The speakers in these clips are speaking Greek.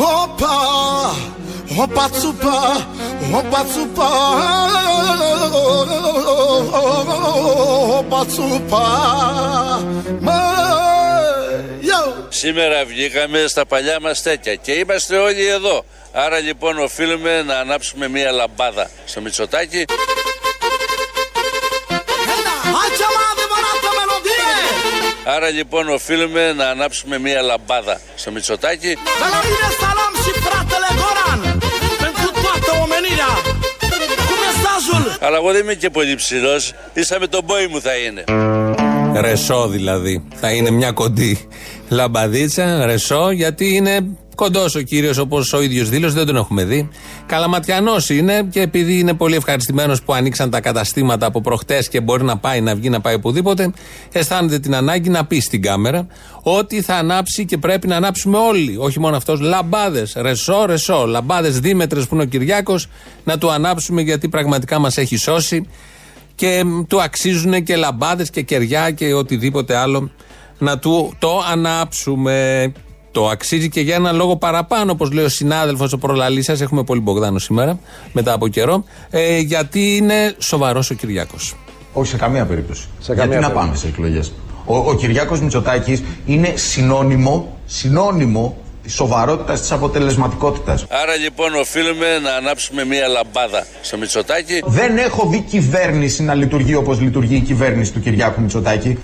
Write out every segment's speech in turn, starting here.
Όπα, όπα τσουπα, όπα τσουπα, όπα τσουπα. Σήμερα βγήκαμε στα παλιά μας τέτοια και είμαστε όλοι εδώ. Άρα λοιπόν οφείλουμε να ανάψουμε μία λαμπάδα στο Μητσοτάκι. Άρα λοιπόν οφείλουμε να ανάψουμε μία λαμπάδα στο Μητσοτάκι. Αλλά εγώ δεν είμαι και πολύ ψηλός. Ίσα με τον πόη μου θα είναι. Ρεσό δηλαδή. Θα είναι μια κοντή λαμπαδίτσα, ρεσό, γιατί είναι κοντός ο κύριος όπως ο ίδιος δήλωσε, δεν τον έχουμε δει. Καλαματιανός είναι και επειδή είναι πολύ ευχαριστημένος που ανοίξαν τα καταστήματα από προχτές και μπορεί να πάει, να βγει, να πάει οπουδήποτε, αισθάνεται την ανάγκη να πει στην κάμερα ότι θα ανάψει και πρέπει να ανάψουμε όλοι. Όχι μόνο αυτός, λαμπάδες. Ρεσό, ρεσό. Λαμπάδες δίμετρε που είναι ο Κυριάκος, να του ανάψουμε γιατί πραγματικά μας έχει σώσει και του αξίζουν και λαμπάδες και κεριά και οτιδήποτε άλλο να του το ανάψουμε. Το αξίζει και για ένα λόγο παραπάνω, όπως λέει ο συνάδελφος, ο προλαλής σας. Έχουμε πολύ Μπογδάνο σήμερα, μετά από καιρό. Ε, γιατί είναι σοβαρός ο Κυριάκος. Όχι σε καμία περίπτωση. Σε γιατί να πάμε σε εκλογές; Ο, ο Κυριάκος Μητσοτάκης είναι συνώνυμο, συνώνυμο τη σοβαρότητας της αποτελεσματικότητας. Άρα λοιπόν οφείλουμε να ανάψουμε μία λαμπάδα στο Μητσοτάκι. Δεν έχω δει κυβέρνηση να λειτουργεί όπως λειτουργεί η κυβέρνηση του Κυριάκου Μητσοτάκη.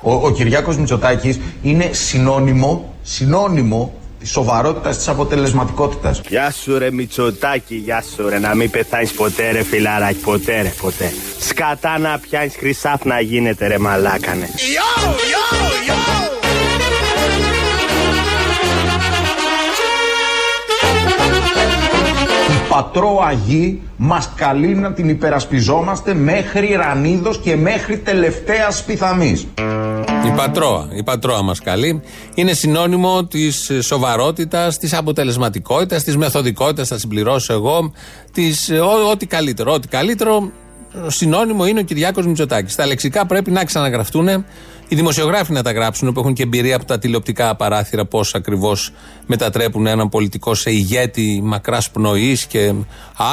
Ο, ο Κυριάκος Μητσοτάκης είναι συνώνυμο, συνώνυμο της σοβαρότητας της αποτελεσματικότητας. Γεια σου ρε Μητσοτάκη, γεια σου ρε. Να μην πεθάνεις ποτέ ρε φιλαράκι, ποτέ ρε, ποτέ. Σκατά να πιάνεις χρυσάφ να γίνεται ρε μαλάκανε. Yo, yo, yo. Πατρό Αγί μας καλεί να την υπερασπιζόμαστε μέχρι ρανίδος και μέχρι τελευταίας πιθανής. Η πατρόα, η πατρόα μας καλεί. Είναι συνώνυμο της σοβαρότητας, της αποτελεσματικότητας, της μεθοδικότητας, θα συμπληρώσω εγώ, της, ό,τι καλύτερο, ό,τι καλύτερο συνώνυμο είναι ο Κυριάκος Μητσοτάκης. Τα λεξικά πρέπει να ξαναγραφτούν οι δημοσιογράφοι να τα γράψουν που έχουν και εμπειρία από τα τηλεοπτικά παράθυρα πώς ακριβώς μετατρέπουν έναν πολιτικό σε ηγέτη μακράς πνοής και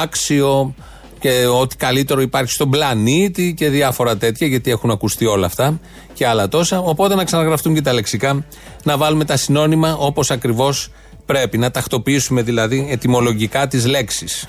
άξιο και ό,τι καλύτερο υπάρχει στον πλανήτη και διάφορα τέτοια, γιατί έχουν ακουστεί όλα αυτά και άλλα τόσα. Οπότε να ξαναγραφτούν και τα λεξικά, να βάλουμε τα συνώνυμα όπως ακριβώς πρέπει. Να τακτοποιήσουμε δηλαδή ετοιμολογικά τις λέξεις.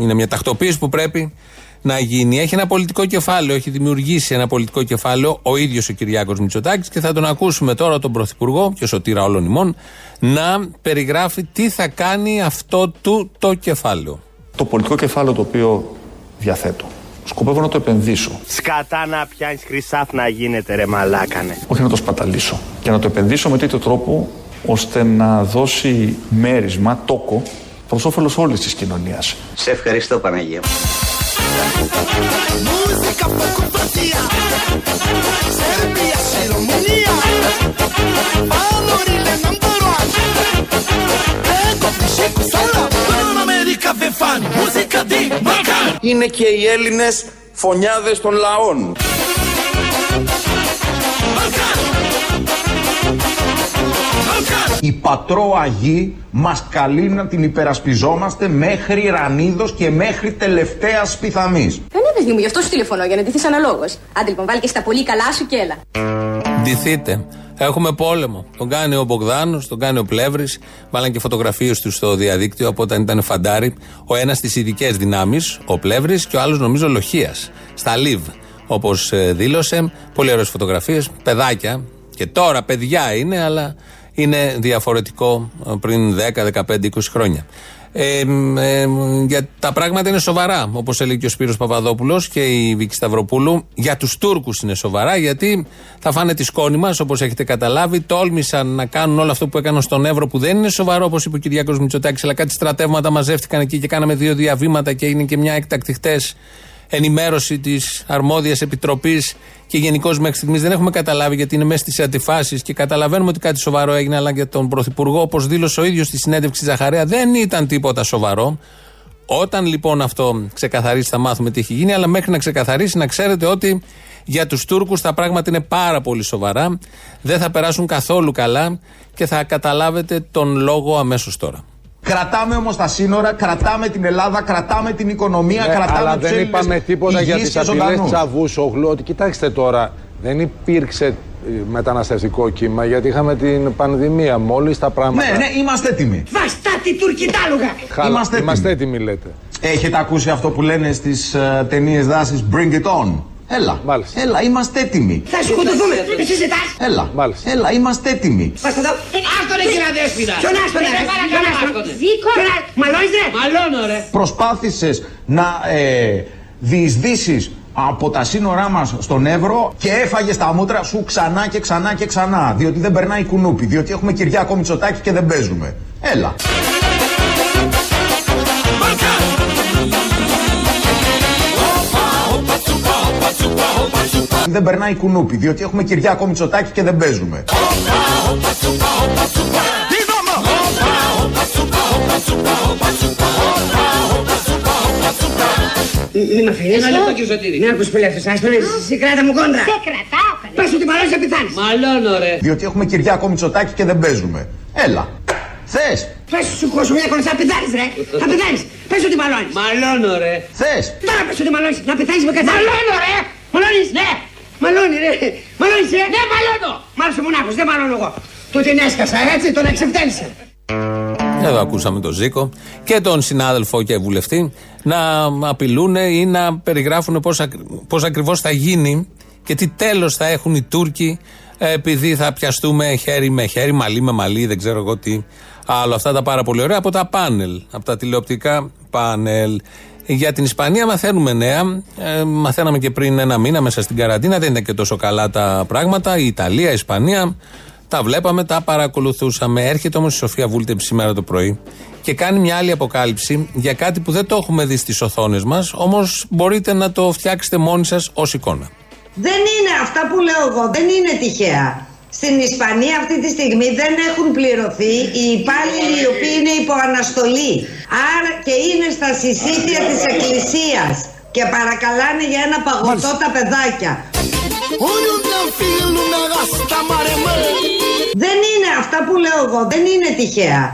Είναι μια τακτοποίηση που πρέπει να γίνει. Έχει ένα πολιτικό κεφάλαιο, έχει δημιουργήσει ένα πολιτικό κεφάλαιο ο ίδιος ο Κυριάκος Μητσοτάκης και θα τον ακούσουμε τώρα τον Πρωθυπουργό και σωτήρα όλων ημών να περιγράφει τι θα κάνει αυτό του το κεφάλαιο. Το πολιτικό κεφάλαιο το οποίο διαθέτω. Σκοπεύω να το επενδύσω. Σκατά να πιάνεις χρυσάφ να γίνεται ρε μαλάκανε. Όχι να το σπαταλήσω. Και να το επενδύσω με τέτοιο τρόπο ώστε να δώσει μέρισμα, τόκο, προς όφελος όλης της κοινωνίας. Σε ευχαριστώ Παναγία. Μουσικά ποκοπατία Σερβία Σιρομονία. Valorile number one. Ecco Pisceco Sala Pan America Vefan Musica di Balkan Είναι και οι Έλληνες φωνιάδες των λαών η πατρό Αγή μας καλεί να την υπερασπιζόμαστε μέχρι ρανίδος και μέχρι τελευταίας πιθανής. Δεν είναι παιδί μου, γι' αυτό σου τηλεφωνώ, για να ντυθείς αναλόγως. Άντε λοιπόν, βάλει και στα πολύ καλά σου και έλα. Ντυθείτε. Έχουμε πόλεμο. Τον κάνει ο Μπογδάνος, τον κάνει ο Πλεύρης. Βάλαν και φωτογραφίες τους στο διαδίκτυο από όταν ήταν φαντάρι. Ο ένας στις ειδικές δυνάμεις, ο Πλεύρης, και ο άλλος νομίζω λοχεία. Στα Λιβ, όπως ε, δήλωσε. Πολύ ωραίες φωτογραφίες. Παιδάκια. Και τώρα παιδιά είναι, αλλά είναι διαφορετικό ε, πριν 10, 15, 20 χρόνια. Ε, ε, για τα πράγματα είναι σοβαρά, όπως έλεγε και ο Σπύρος Παπαδόπουλος και η Βίκη Σταυροπούλου. Για τους Τούρκους είναι σοβαρά, γιατί θα φάνε τη σκόνη μας, όπως έχετε καταλάβει. Τόλμησαν να κάνουν όλο αυτό που έκαναν στον Εύρο, που δεν είναι σοβαρό, όπως είπε ο Κυριάκος Μητσοτάκης, αλλά κάτι στρατεύματα μαζεύτηκαν εκεί και κάναμε δύο διαβήματα και έγινε και μια έκτακτη χτες ενημέρωση της αρμόδιας επιτροπής και γενικώς μέχρι στιγμής δεν έχουμε καταλάβει γιατί είναι μέσα στις αντιφάσεις και καταλαβαίνουμε ότι κάτι σοβαρό έγινε, αλλά για τον Πρωθυπουργό, όπως δήλωσε ο ίδιος στη συνέντευξη Ζαχαρέα, δεν ήταν τίποτα σοβαρό. Όταν λοιπόν αυτό ξεκαθαρίσει, θα μάθουμε τι έχει γίνει, αλλά μέχρι να ξεκαθαρίσει, να ξέρετε ότι Για τους Τούρκους τα πράγματα είναι πάρα πολύ σοβαρά. Δεν θα περάσουν καθόλου καλά και θα καταλάβετε τον λόγο αμέσως τώρα. Κρατάμε όμως τα σύνορα, κρατάμε την Ελλάδα, κρατάμε την οικονομία, ναι, κρατάμε αλλά δεν είπαμε τίποτα για τις απειλές Τσαβούσογλου. Ότι κοιτάξτε τώρα, δεν υπήρξε ε, μεταναστευτικό κύμα γιατί είχαμε την πανδημία. Μόλις τα πράγματα. Ναι, ναι, είμαστε έτοιμοι. Βαστάτη τουρκιτάλουγα! Είμαστε, είμαστε έτοιμοι, λέτε. Έχετε ακούσει αυτό που λένε στις uh, ε, ταινίες δάση Bring it on. Έλα. Μάλιστα. Έλα, είμαστε έτοιμοι. Θα σκοτωθούμε. Εσύ ζητά. Έλα. Μάλιστα. Έλα, είμαστε έτοιμοι. Πάστε εδώ. Άστο ρε κύριε Δέσποινα. Ποιον άστο ρε. Ποιον άστο. Δίκο. Μαλώνεις ρε. Μαλώνω ρε. Προσπάθησες να ε, διεισδύσεις από τα σύνορά μας στον Εύρο και έφαγες τα μούτρα σου ξανά και ξανά και ξανά. Διότι δεν περνάει κουνούπι. Διότι έχουμε Κυριάκο Μητσοτάκη και δεν παίζουμε. Έλα. Δεν περνάει κουνούπι, διότι έχουμε Κυριάκο Μητσοτάκη και δεν παίζουμε. Μην με αφήνεις. Ένα λεπτό κύριε Σωτήρη. Ναι, ακούς που λέφτες, ας πένες, εσύ κράτα μου κόντρα. Σε κρατάω καλέ. Πες ότι μαλώνεις να πεθάνεις. Μαλώνω ρε. Διότι έχουμε Κυριάκο Μητσοτάκη και δεν παίζουμε. Έλα. Θες. Πες σου κόσμο μια κονσά, πεθάνεις ρε. Θα πεθάνεις. Πες ότι μαλώνεις. Μαλώνω ρε. Θες. Τώρα πες ότι μαλώνεις. Να πεθάνεις με καθένα. Μαλώνω ρε. Μαλώνεις. Ναι. Μαλώνει ρε. Μαλώνεις ρε. Ναι μαλώνω. Μάλιστα μονάχος. Δεν μαλώνω εγώ. Του την έσκασα έτσι τον εξευτέλισε. Εδώ ακούσαμε τον Ζήκο και τον συνάδελφο και βουλευτή να απειλούν ή να περιγράφουν πώς, πώς ακριβώς θα γίνει και τι τέλος θα έχουν οι Τούρκοι επειδή θα πιαστούμε χέρι με χέρι, μαλλί με μαλλί, δεν ξέρω εγώ τι άλλο. Αυτά τα πάρα πολύ ωραία από τα πάνελ, από τα τηλεοπτικά πάνελ. Για την Ισπανία μαθαίνουμε νέα. Ε, μαθαίναμε και πριν ένα μήνα μέσα στην καραντίνα. Δεν ήταν και τόσο καλά τα πράγματα. Η Ιταλία, η Ισπανία. Τα βλέπαμε, τα παρακολουθούσαμε. Έρχεται όμως η Σοφία Βούλτεψη σήμερα το πρωί και κάνει μια άλλη αποκάλυψη για κάτι που δεν το έχουμε δει στις οθόνες μας. Όμως μπορείτε να το φτιάξετε μόνοι σας ως εικόνα. Δεν είναι αυτά που λέω εγώ, δεν είναι τυχαία. Στην Ισπανία αυτή τη στιγμή δεν έχουν πληρωθεί οι υπάλληλοι οι οποίοι είναι υπό αναστολή. Άρα και είναι στα συσίτια της εκκλησίας και παρακαλάνε για ένα παγωτό τα παιδάκια. Δεν είναι αυτά που λέω εγώ, δεν είναι τυχαία.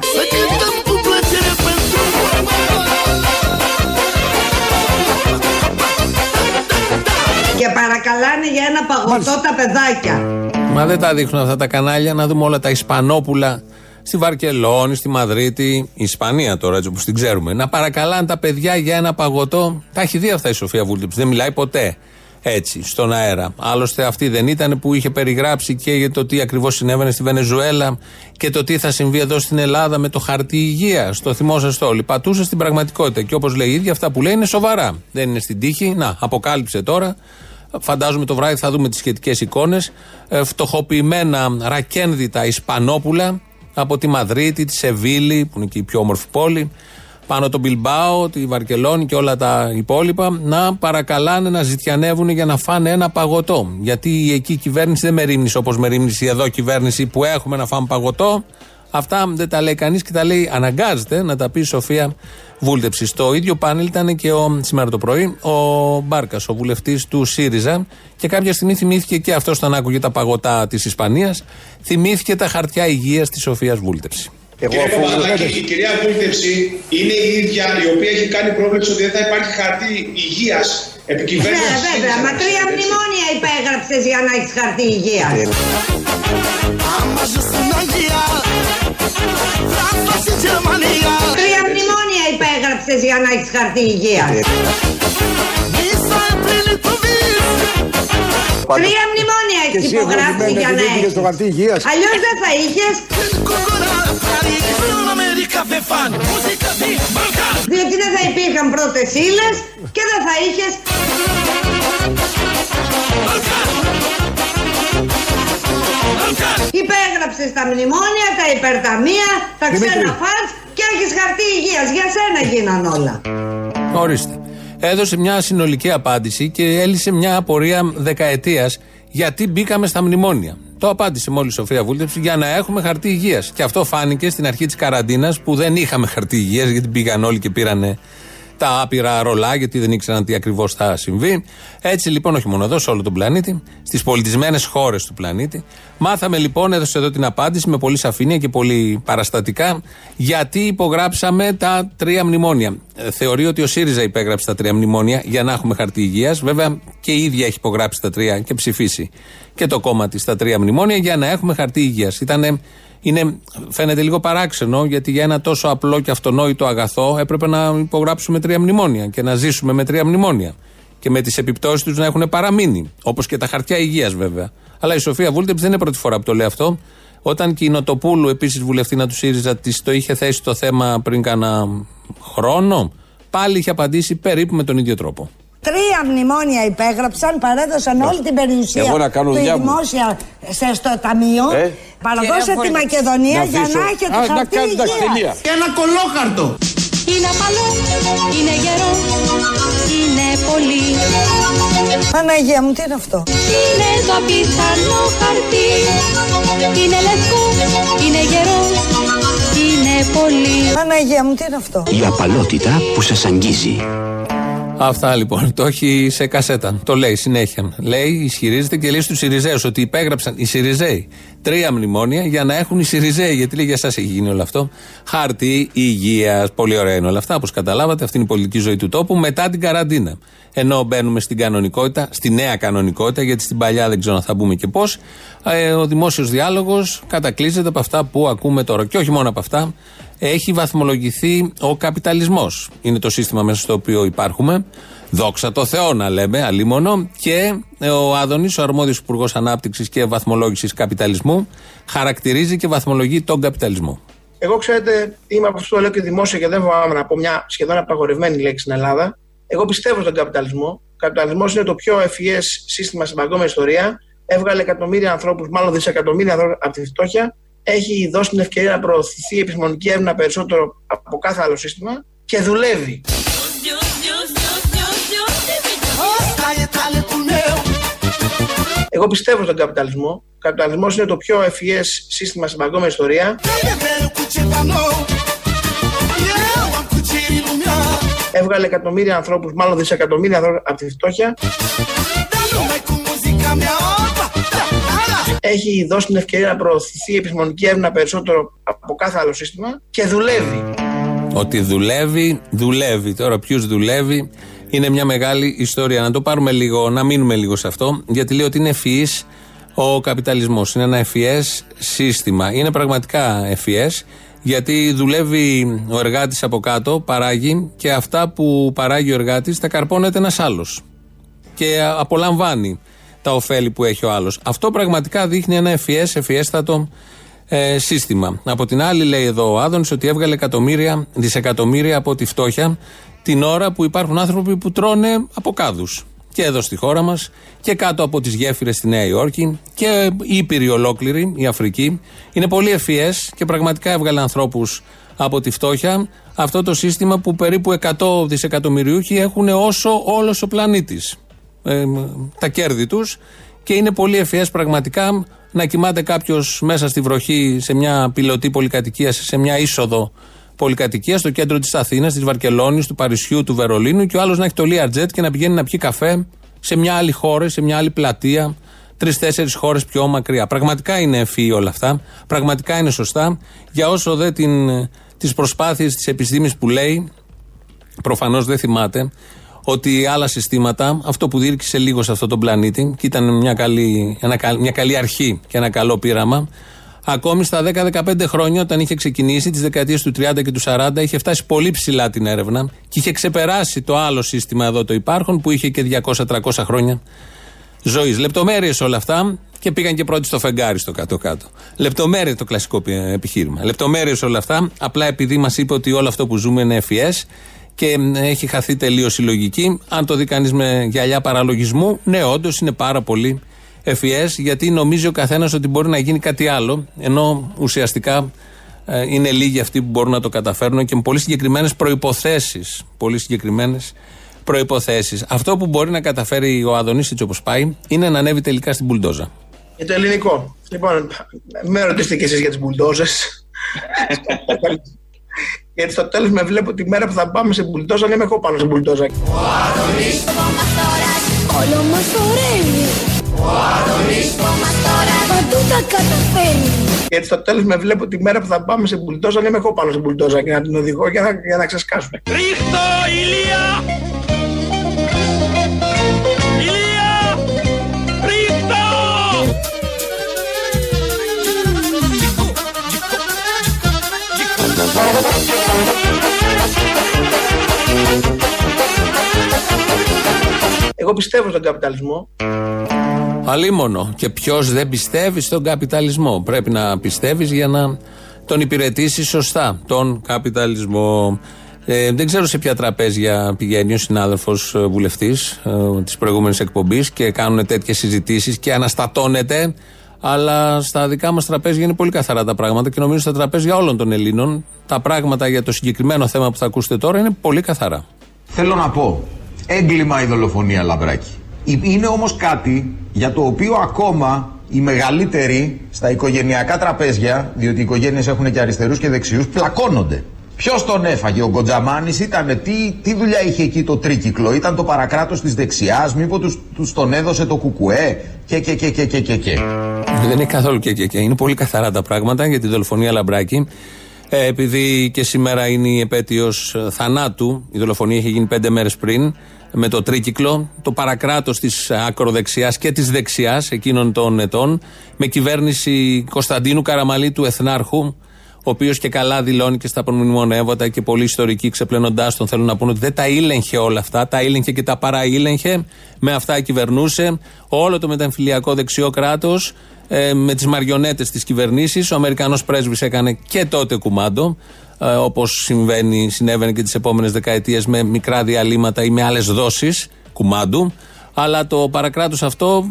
Και παρακαλάνε για ένα παγωτό τα παιδάκια. Μα δεν τα δείχνουν αυτά τα κανάλια να δούμε όλα τα Ισπανόπουλα στη Βαρκελόνη, στη Μαδρίτη, η Ισπανία τώρα έτσι όπως την ξέρουμε. Να παρακαλάνε τα παιδιά για ένα παγωτό. Τα έχει δει αυτά η Σοφία Βούλτεψη. Δεν μιλάει ποτέ έτσι στον αέρα. Άλλωστε αυτή δεν ήταν που είχε περιγράψει και για το τι ακριβώς συνέβαινε στη Βενεζουέλα και το τι θα συμβεί εδώ στην Ελλάδα με το χαρτί υγεία. Το θυμόσαστε όλοι. Πατούσε στην πραγματικότητα. Και όπως λέει η ίδια, αυτά που λέει είναι σοβαρά. Δεν είναι στην τύχη. Να, αποκάλυψε τώρα. Φαντάζομαι το βράδυ θα δούμε τις σχετικές εικόνες. Ε, φτωχοποιημένα ρακένδυτα Ισπανόπουλα από τη Μαδρίτη, τη Σεβίλη, που είναι και η πιο όμορφη πόλη, πάνω τον Μπιλμπάο, τη Βαρκελόνη και όλα τα υπόλοιπα, να παρακαλάνε να ζητιανεύουν για να φάνε ένα παγωτό. Γιατί η εκεί κυβέρνηση δεν με ρίμνησε όπως με ρίμνησε η εδώ κυβέρνηση που έχουμε να φάμε παγωτό. Αυτά δεν τα λέει κανείς και τα λέει, αναγκάζεται να τα πει η Σοφία Βούλτεψη. Στο ίδιο πάνελ ήταν και ο, σήμερα το πρωί ο Μπάρκας, ο βουλευτής του ΣΥΡΙΖΑ. Και κάποια στιγμή θυμήθηκε και αυτός όταν άκουγε τα παγωτά της Ισπανίας, θυμήθηκε τα χαρτιά υγείας της Σοφίας Βούλτεψη. Εγώ Κύριε Παπαδάκη, η κυρία Βούλτεψη είναι η ίδια η οποία έχει κάνει πρόβλεψη ότι δεν θα υπάρχει χαρτί υγείας επικυβέρνηση. Ναι, βέβαια, μα τρία μνημόνια υπέγραψες για να έχεις χαρτί υγεία. Τρία μνημόνια υπέγραψες για να έχεις χαρτί υγεία. Τρία μνημόνια έχει υπογράψει για να έχεις. Αλλιώς δεν θα είχες. Διότι δεν θα υπήρχαν πρώτες ύλες και δεν θα είχε. Υπέγραψες τα μνημόνια, τα υπερταμεία, τα ξένα φαντ και έχεις χαρτί υγείας. Για σένα γίναν όλα. Ορίστε. Έδωσε μια συνολική απάντηση και έλυσε μια απορία δεκαετίας γιατί μπήκαμε στα μνημόνια. Το απάντησε μόλις η Σοφία Βούλτεψη για να έχουμε χαρτί υγείας. Και αυτό φάνηκε στην αρχή της καραντίνας που δεν είχαμε χαρτί υγείας γιατί πήγαν όλοι και πήραν τα άπειρα ρολά, γιατί δεν ήξεραν τι ακριβώς θα συμβεί. Έτσι λοιπόν, όχι μόνο εδώ, σε όλο τον πλανήτη, στις πολιτισμένες χώρες του πλανήτη. Μάθαμε λοιπόν, έδωσε εδώ την απάντηση με πολύ σαφήνεια και πολύ παραστατικά, γιατί υπογράψαμε τα τρία μνημόνια. Ε, θεωρεί ότι ο ΣΥΡΙΖΑ υπέγραψε τα τρία μνημόνια για να έχουμε χαρτί υγείας. Βέβαια και η ίδια έχει υπογράψει τα τρία και ψηφίσει και το κόμμα της τα τρία μνημόνια για να έχουμε χαρτί υγείας. Ήταν είναι, φαίνεται λίγο παράξενο γιατί για ένα τόσο απλό και αυτονόητο αγαθό έπρεπε να υπογράψουμε τρία μνημόνια και να ζήσουμε με τρία μνημόνια. Και με τις επιπτώσεις τους να έχουν παραμείνει. Όπως και τα χαρτιά υγείας βέβαια. Αλλά η Σοφία Βούλτεψ δεν είναι πρώτη φορά που το λέει αυτό. Όταν και η Νοτοπούλου, επίσης βουλευτήνα του ΣΥΡΙΖΑ, της το είχε θέσει το θέμα πριν κάνα χρόνο, πάλι είχε απαντήσει περίπου με τον ίδιο τρόπο. Τρία μνημόνια υπέγραψαν, παρέδωσαν όλη την περιουσία Εγώ να κάνω του δημόσια σε, στο ταμείο. Ε; Παραδώσε τη Μακεδονία για να έχετε Α, χαρτί να κάνετε υγείας. Και ένα κολόχαρτο. Είναι απαλό, είναι γερό, είναι πολύ. Παναγία μου, τι είναι αυτό; Είναι το απίθανο χαρτί. Είναι λευκό, είναι γερό, είναι πολύ. Παναγία μου, τι είναι αυτό; Η απαλότητα που σας αγγίζει. Αυτά λοιπόν. Το έχει σε κασέτα. Το λέει συνέχεια. Λέει, ισχυρίζεται και λέει στους Σιριζέους ότι υπέγραψαν οι Σιριζέοι τρία μνημόνια για να έχουν οι Σιριζέοι. Γιατί λέει για εσά έχει γίνει όλο αυτό. Χάρτη υγείας. Πολύ ωραία είναι όλα αυτά. Όπως καταλάβατε, αυτή είναι η πολιτική ζωή του τόπου μετά την καραντίνα. Ενώ μπαίνουμε στην κανονικότητα, στη νέα κανονικότητα, γιατί στην παλιά δεν ξέρω αν θα μπούμε και πώς. Ε, ο δημόσιος διάλογος κατακλείζεται από αυτά που ακούμε τώρα. Και όχι μόνο από αυτά έχει βαθμολογηθεί ο καπιταλισμός. Είναι το σύστημα μέσα στο οποίο υπάρχουμε. Δόξα τω Θεώ να λέμε, αλίμονο. Και ο Άδωνης, ο αρμόδιος Υπουργός Ανάπτυξης και Βαθμολόγησης Καπιταλισμού, χαρακτηρίζει και βαθμολογεί τον καπιταλισμό. Εγώ, ξέρετε, είμαι από αυτό που λέω και δημόσια και δεν φοβάμαι να πω μια σχεδόν απαγορευμένη λέξη στην Ελλάδα. Εγώ πιστεύω στον καπιταλισμό. Ο καπιταλισμός είναι το πιο ευφυές σύστημα στην παγκόσμια ιστορία. Έβγαλε εκατομμύρια ανθρώπους, μάλλον δισεκατομμύρια ανθρώπους από τη φτώχεια έχει δώσει την ευκαιρία να προωθηθεί η επιστημονική έρευνα περισσότερο από κάθε άλλο σύστημα και δουλεύει. Εγώ πιστεύω στον καπιταλισμό. Ο καπιταλισμός είναι το πιο ευφυές σύστημα στην παγκόσμια ιστορία. Έβγαλε εκατομμύρια ανθρώπους, μάλλον δισεκατομμύρια ανθρώπους από τη φτώχεια έχει δώσει την ευκαιρία να προωθηθεί η επιστημονική έρευνα περισσότερο από κάθε άλλο σύστημα και δουλεύει. Ότι δουλεύει, δουλεύει. Τώρα, ποιος δουλεύει, είναι μια μεγάλη ιστορία. Να το πάρουμε λίγο, να μείνουμε λίγο σε αυτό, γιατί λέει ότι είναι ευφυής ο καπιταλισμός. Είναι ένα ευφυές σύστημα. Είναι πραγματικά ευφυές, γιατί δουλεύει ο εργάτης από κάτω, παράγει και αυτά που παράγει ο εργάτης τα καρπώνεται ένας άλλος. Και απολαμβάνει τα ωφέλη που έχει ο άλλος. Αυτό πραγματικά δείχνει ένα ευφυές, ευφυέστατο ε, σύστημα. Από την άλλη, λέει εδώ ο Άδωνης ότι έβγαλε εκατομμύρια, δισεκατομμύρια από τη φτώχεια την ώρα που υπάρχουν άνθρωποι που τρώνε από κάδους. Και εδώ στη χώρα μας και κάτω από τις γέφυρες στη Νέα Υόρκη και η Ήπειρη ολόκληρη, η Αφρική. Είναι πολύ ευφυές και πραγματικά έβγαλε ανθρώπους από τη φτώχεια αυτό το σύστημα που περίπου 100 δισεκατομμυριούχοι έχουν όσο όλος ο πλανήτης τα κέρδη τους και είναι πολύ ευφυές πραγματικά να κοιμάται κάποιος μέσα στη βροχή σε μια πιλωτή πολυκατοικία, σε μια είσοδο πολυκατοικία στο κέντρο της Αθήνας, της Βαρκελόνης, του Παρισιού, του Βερολίνου και ο άλλος να έχει το Learjet και να πηγαίνει να πιει καφέ σε μια άλλη χώρα, σε μια άλλη πλατεία, τρει-τέσσερι χώρες πιο μακριά. Πραγματικά είναι ευφυή όλα αυτά. Πραγματικά είναι σωστά. Για όσο δε τις προσπάθειες τη επιστήμη που λέει, προφανώς δεν θυμάται, ότι άλλα συστήματα, αυτό που δίρκησε λίγο σε αυτόν τον πλανήτη και ήταν μια καλή, ένα, μια καλή αρχή και ένα καλό πείραμα, ακόμη στα 10-15 χρόνια, όταν είχε ξεκινήσει, τις δεκαετίες του 30 και του 40, είχε φτάσει πολύ ψηλά την έρευνα και είχε ξεπεράσει το άλλο σύστημα εδώ το υπάρχον που είχε και 200-300 χρόνια ζωής. Λεπτομέρειες όλα αυτά και πήγαν και πρώτοι στο φεγγάρι στο κάτω-κάτω. Λεπτομέρειες το κλασικό επιχείρημα. Λεπτομέρειες όλα αυτά, απλά επειδή μας είπε ότι όλο αυτό που ζούμε είναι FES και έχει χαθεί τελείως η λογική. Αν το δει κανείς με γυαλιά παραλογισμού, ναι, όντως είναι πάρα πολύ ευφυέ, γιατί νομίζει ο καθένας ότι μπορεί να γίνει κάτι άλλο, ενώ ουσιαστικά ε, είναι λίγοι αυτοί που μπορούν να το καταφέρουν και με πολύ συγκεκριμένες προποθέσει. Πολύ συγκεκριμένες προποθέσει. Αυτό που μπορεί να καταφέρει ο Αδονή, έτσι όπως πάει, είναι να ανέβει τελικά στην μπουλντόζα. Για το ελληνικό. Λοιπόν, με ρωτήσετε κι εσείς για τις μπουλντόζες. Γιατί στο τέλος με βλέπω τη μέρα που θα πάμε σε μπουλτόζα να είμαι εγώ πάνω σε μπουλτόζα. Ο Αντωνής όλο μας χορεύει. Ο Αντωνής παντού τα καταφέρνει. Γιατί στο τέλος με βλέπω τη μέρα που θα πάμε σε μπουλτόζα να είμαι εγώ πάνω σε μπουλτόζα και να την οδηγώ για να, για να ξεσκάσουμε. Ρίχτω ηλία! Ηλία! Ρίχτω! Εγώ πιστεύω στον καπιταλισμό. Αλίμονο. Και ποιος δεν πιστεύει στον καπιταλισμό. Πρέπει να πιστεύεις για να τον υπηρετήσεις σωστά τον καπιταλισμό. Ε, δεν ξέρω σε ποια τραπέζια πηγαίνει ο συνάδελφος βουλευτής ε, της προηγούμενης εκπομπής και κάνουν τέτοιες συζητήσεις και αναστατώνεται. Αλλά στα δικά μας τραπέζια είναι πολύ καθαρά τα πράγματα και νομίζω στα τραπέζια όλων των Ελλήνων τα πράγματα για το συγκεκριμένο θέμα που θα ακούσετε τώρα είναι πολύ καθαρά. Θέλω να πω, έγκλημα η δολοφονία Λαμπράκη. Ε, Είναι όμως κάτι για το οποίο ακόμα οι μεγαλύτεροι στα οικογενειακά τραπέζια, διότι οι οικογένειες έχουν και αριστερούς και δεξιούς, πλακώνονται. Ποιος τον έφαγε, ο Γκοτζαμάνης ήταν, τι, τι δουλειά είχε εκεί το τρίκυκλο, ήταν το παρακράτος της δεξιάς, μήπως τους τους τον έδωσε το κουκουέ και και και και και και. και. Δεν είναι καθόλου και, και, και. Είναι πολύ καθαρά τα πράγματα για τη δολοφονία Λαμπράκη. Ε, επειδή και σήμερα είναι η επέτειος θανάτου, η δολοφονία είχε γίνει πέντε μέρες πριν, με το τρίκυκλο, το παρακράτος της ακροδεξιάς και της δεξιάς εκείνων των ετών, με κυβέρνηση Κωνσταντίνου Καραμαλή του Εθνάρχου, ο οποίος και καλά δηλώνει και στα προμνημονεύματα και πολλοί ιστορικοί ξεπλένοντάς τον θέλουν να πούνε ότι δεν τα ήλεγχε όλα αυτά, τα ήλεγχε και τα παραήλεγχε, με αυτά κυβερνούσε. Όλο το μεταμφιλιακό δεξιό κράτος ε, με τις μαριονέτες της κυβερνήσης. Ο Αμερικανός πρέσβης έκανε και τότε κουμάντο, ε, όπως συνέβαινε και τις επόμενες δεκαετίες με μικρά διαλύματα ή με άλλες δόσεις κουμάντου. Αλλά το παρακράτος αυτό,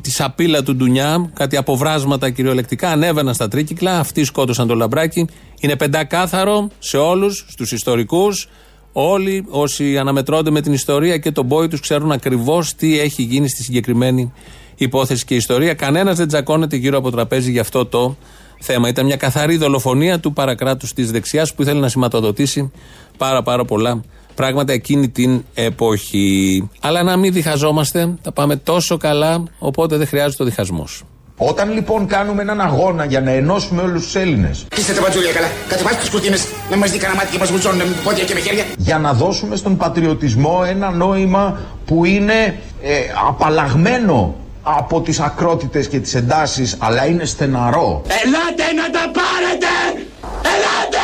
τη σαπίλα του Ντουνιά, κάτι αποβράσματα κυριολεκτικά, ανέβαιναν στα τρίκυκλα. Αυτοί σκότωσαν το λαμπράκι. Είναι πεντακάθαρο σε όλους, στους ιστορικούς. Όλοι όσοι αναμετρώνται με την ιστορία και τον πόη τους ξέρουν ακριβώς τι έχει γίνει στη συγκεκριμένη υπόθεση και ιστορία. Κανένας δεν τσακώνεται γύρω από τραπέζι για αυτό το θέμα. Ήταν μια καθαρή δολοφονία του παρακράτους της δεξιάς που ήθελε να σηματοδοτήσει πάρα πάρα πολλά πράγματα εκείνη την εποχή. Αλλά να μην διχαζόμαστε, θα πάμε τόσο καλά, οπότε δεν χρειάζεται ο διχασμός. Όταν λοιπόν κάνουμε έναν αγώνα για να ενώσουμε όλους τους Έλληνες, Είστε τα πατζούλια καλά. Κατεβάστε τις κουρτίνες να μας δει κανένα μάτι και μας βουλτσώνουν με πόδια και με χέρια. για να δώσουμε στον πατριωτισμό ένα νόημα που είναι ε, απαλλαγμένο από τις ακρότητες και τις εντάσεις αλλά είναι στεναρό Ελάτε να τα πάρετε! Ελάτε!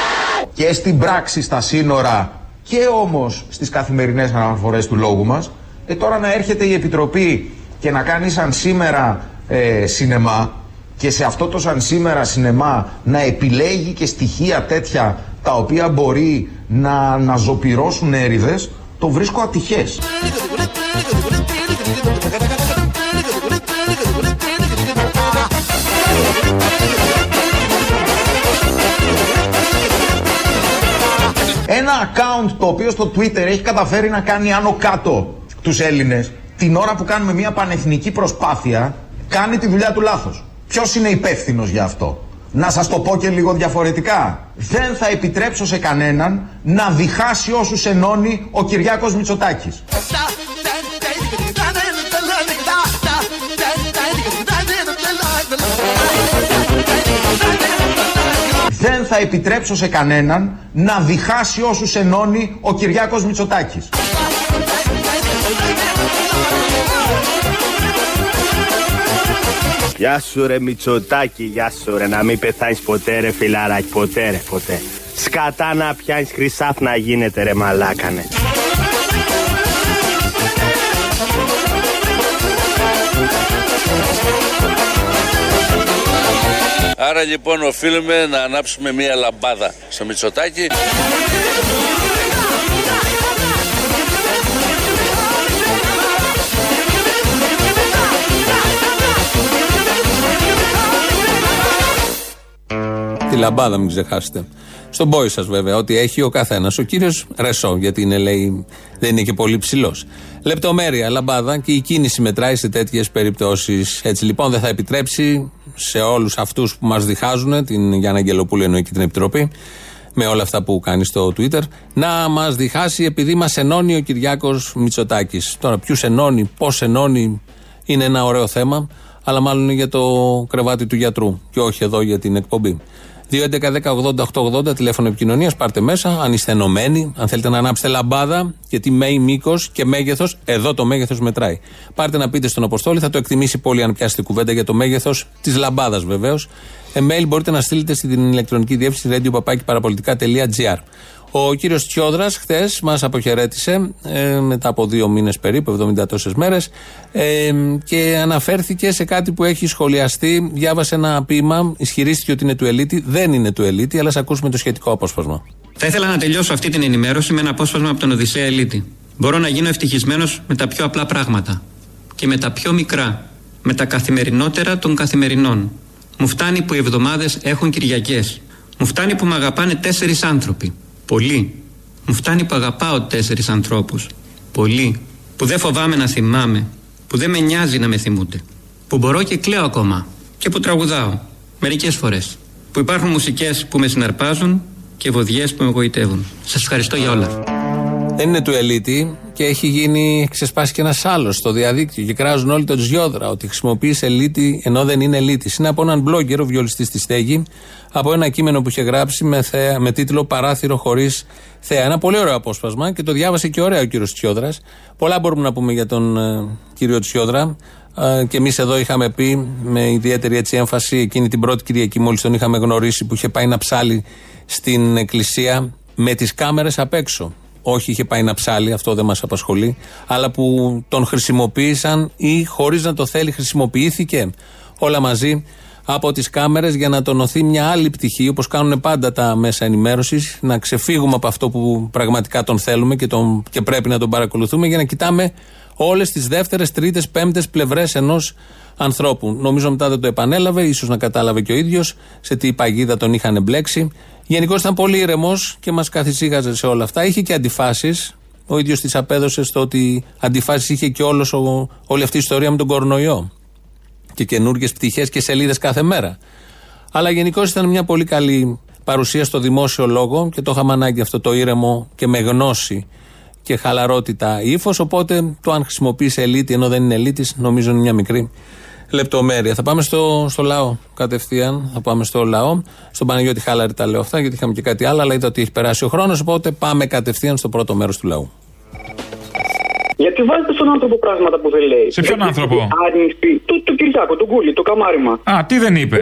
και στην πράξη στα σύνορα και όμως στις καθημερινές αναφορές του λόγου μας ε, τώρα να έρχεται η Επιτροπή και να κάνει σαν σήμερα ε, σινεμά και σε αυτό το σαν σήμερα σινεμά να επιλέγει και στοιχεία τέτοια τα οποία μπορεί να, να ζωπυρώσουν έρηδες το βρίσκω ατυχές. Ένα account το οποίο στο Twitter έχει καταφέρει να κάνει άνω κάτω τους Έλληνες την ώρα που κάνουμε μια πανεθνική προσπάθεια κάνει τη δουλειά του λάθος. Ποιος είναι υπεύθυνος για αυτό; Να σας το πω και λίγο διαφορετικά. Δεν θα επιτρέψω σε κανέναν να διχάσει όσους ενώνει ο Κυριάκος Μητσοτάκης. Δεν θα επιτρέψω σε κανέναν να διχάσει όσους ενώνει ο Κυριάκος Μητσοτάκης. Γεια σου ρε Μητσοτάκη, γεια σου ρε, να μην πεθάνεις ποτέ ρε φιλαράκι, ποτέ ρε, ποτέ. Σκατά να πιάνεις χρυσάφ να γίνεται ρε μαλάκανε. Άρα λοιπόν οφείλουμε να ανάψουμε μία λαμπάδα στο Μητσοτάκι. Τη λαμπάδα, μην ξεχάσετε. Στον πόη σας, βέβαια, ότι έχει ο καθένας. Ο κύριος Ρεσό, γιατί είναι, λέει, δεν είναι και πολύ ψηλός. Λεπτομέρεια, λαμπάδα και η κίνηση μετράει σε τέτοιες περιπτώσεις. Έτσι λοιπόν δεν θα επιτρέψει σε όλους αυτούς που μας διχάζουν, την Γιάννα Αγγελοπούλου εννοεί και την Επιτροπή, με όλα αυτά που κάνει στο Twitter, να μας διχάσει επειδή μας ενώνει ο Κυριάκος Μητσοτάκης. Τώρα, ποιους ενώνει, πώς ενώνει, είναι ένα ωραίο θέμα, αλλά μάλλον είναι για το κρεβάτι του γιατρού και όχι εδώ για την εκπομπή. 2.11.10.80.880 τηλέφωνο επικοινωνίας. Πάρτε μέσα, αν είστε ενωμένοι, αν θέλετε να ανάψετε λαμπάδα, γιατί μέη μήκος και μέγεθος, εδώ το μέγεθος μετράει. Πάρτε να πείτε στον Αποστόλη, θα το εκτιμήσει πολύ αν πιάσετε κουβέντα για το μέγεθος της λαμπάδας βεβαίως. Email μπορείτε να στείλετε στην ηλεκτρονική διεύθυνση radio.papaki.gr. Ο κύριος Τσιόδρας χθες μας αποχαιρέτησε ε, μετά από δύο μήνες περίπου, 70 τόσες μέρες, ε, και αναφέρθηκε σε κάτι που έχει σχολιαστεί. Διάβασε ένα ποίημα, ισχυρίστηκε ότι είναι του Ελίτη. Δεν είναι του Ελίτη, αλλά σα ακούσουμε το σχετικό απόσπασμα. Θα ήθελα να τελειώσω αυτή την ενημέρωση με ένα απόσπασμα από τον Οδυσσέα Ελίτη. Μπορώ να γίνω ευτυχισμένος με τα πιο απλά πράγματα και με τα πιο μικρά, με τα καθημερινότερα των καθημερινών. Μου φτάνει που οι εβδομάδες έχουν Κυριακές. Μου φτάνει που με αγαπάνε τέσσερις άνθρωποι. Πολύ. Μου φτάνει που αγαπάω τέσσερις ανθρώπους. Πολύ. Που δεν φοβάμαι να θυμάμαι. Που δεν με νοιάζει να με θυμούνται. Που μπορώ και κλαίω ακόμα. Και που τραγουδάω. Μερικές φορές. Που υπάρχουν μουσικές που με συναρπάζουν και βοδιές που με γοητεύουν. Σας ευχαριστώ για όλα. Δεν είναι του ελίτη και έχει γίνει, ξεσπάσει και ένας άλλος στο διαδίκτυο και κράζουν όλοι τον Τζιόδρα ότι χρησιμοποιείς ελίτη ενώ δεν είναι ελίτης. Είναι από έναν blogger, ο βιολιστής της Στέγη, από ένα κείμενο που είχε γράψει με, θέα, με τίτλο Παράθυρο χωρίς θέα. Ένα πολύ ωραίο απόσπασμα και το διάβασε και ωραία ο κύριος Τσιόδρα. Πολλά μπορούμε να πούμε για τον ε, κύριο Τσιόδρα. Ε, και εμείς εδώ είχαμε πει με ιδιαίτερη έτσι έμφαση εκείνη την πρώτη Κυριακή, μόλις τον είχαμε γνωρίσει, που είχε πάει να ψάλει στην εκκλησία με τις κάμερες απ' έξω. Όχι, είχε πάει να ψάλει, αυτό δεν μας απασχολεί, αλλά που τον χρησιμοποίησαν ή χωρίς να το θέλει χρησιμοποιήθηκε όλα μαζί από τις κάμερες για να τονωθεί μια άλλη πτυχή, όπως κάνουν πάντα τα μέσα ενημέρωσης, να ξεφύγουμε από αυτό που πραγματικά τον θέλουμε και, τον, και πρέπει να τον παρακολουθούμε για να κοιτάμε όλες τις δεύτερες, τρίτες, πέμπτες πλευρές ενός ανθρώπου. Νομίζω μετά δεν το επανέλαβε, ίσως να κατάλαβε και ο ίδιος σε τι παγίδα τον είχαν μπλέξει. Γενικώς ήταν πολύ ήρεμος και μας καθησύχαζε σε όλα αυτά. Είχε και αντιφάσεις. Ο ίδιος τη απέδωσε στο ότι αντιφάσεις είχε και όλος όλη αυτή η ιστορία με τον κορονοϊό και καινούργιες πτυχές και σελίδες κάθε μέρα. Αλλά γενικώς ήταν μια πολύ καλή παρουσία στο δημόσιο λόγο και το είχαμε ανάγκη αυτό το ήρεμο και με γνώση και χαλαρότητα ύφος. Οπότε το αν χρησιμοποιήσει ελίτη ενώ δεν είναι ελίτη, νομίζω είναι μια μικρή λεπτομέρεια. Θα πάμε στο, στο λαό κατευθείαν. Θα πάμε στο λαό. Στον Παναγιώτη Χάλαρη τα λέω αυτά, γιατί είχαμε και κάτι άλλο, αλλά είδα ότι έχει περάσει ο χρόνος. Οπότε πάμε κατευθείαν στο πρώτο μέρος του λαού. Γιατί βάζετε στον άνθρωπο πράγματα που δεν λέει. Σε ποιον άνθρωπο; Άρνηση. Το, το Κυριάκο, τον Κούλι, το καμάριμα. Α, τι δεν είπε;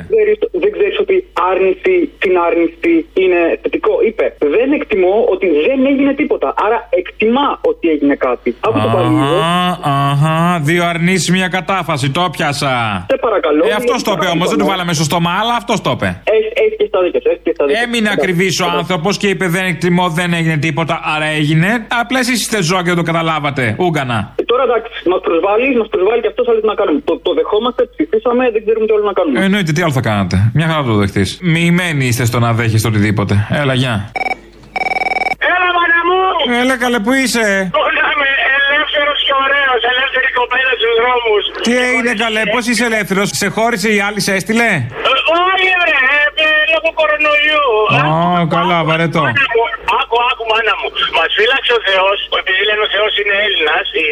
Δεν ξέρεις ότι άρνηση την άρνηση είναι θετικό. Είπε, δεν εκτιμώ ότι δεν έγινε τίποτα. Άρα εκτιμά ότι έγινε κάτι. Από το Αχά, δύο αρνήσεις, μια κατάφαση. Το πιάσα. Σε παρακαλώ. Ε, αυτός το είπε όμως, δεν του βάλαμε στο στόμα, αλλά αυτός το είπε. Έχεις και στα δίκαια. Έμεινε ακριβής ο άνθρωπος και είπε δεν εκτιμώ, δεν έγινε τίποτα, άρα έγινε. Απλά εσείς είστε ζώα και δεν το καταλάβατε. Ούγκανα. Ε, τώρα εντάξει, μας προσβάλλει, μας προσβάλλει και αυτός, αλλά να κάνουμε. Το, το δεχόμαστε, ψηφίσαμε, δεν ξέρουμε τι άλλο να κάνουμε. Ε, εννοείται, τι άλλο θα κάνατε. Μια χαρά το δεχτείς. Μοιημένοι είστε στο να δέχεστε οτιδήποτε. Έλα, γεια. Έλα, μάνα μου! Έλα, καλέ, που είσαι; Όλα με ελεύθερος και ωραίος, ελεύθερη κοπέλα στους δρόμους. Τι έγινε, καλέ, πώς είσαι ελεύθερος, σε χώρισε η άλλη, σε έστειλε; Ε, όχι, ρε, ε, λόγω κορονοϊού. Α, καλά, βαρετό. Άκου, άκου, μάνα μου. Μας φύλαξε ο Θεός, επειδή λένε ο Θεός είναι Έλληνας, η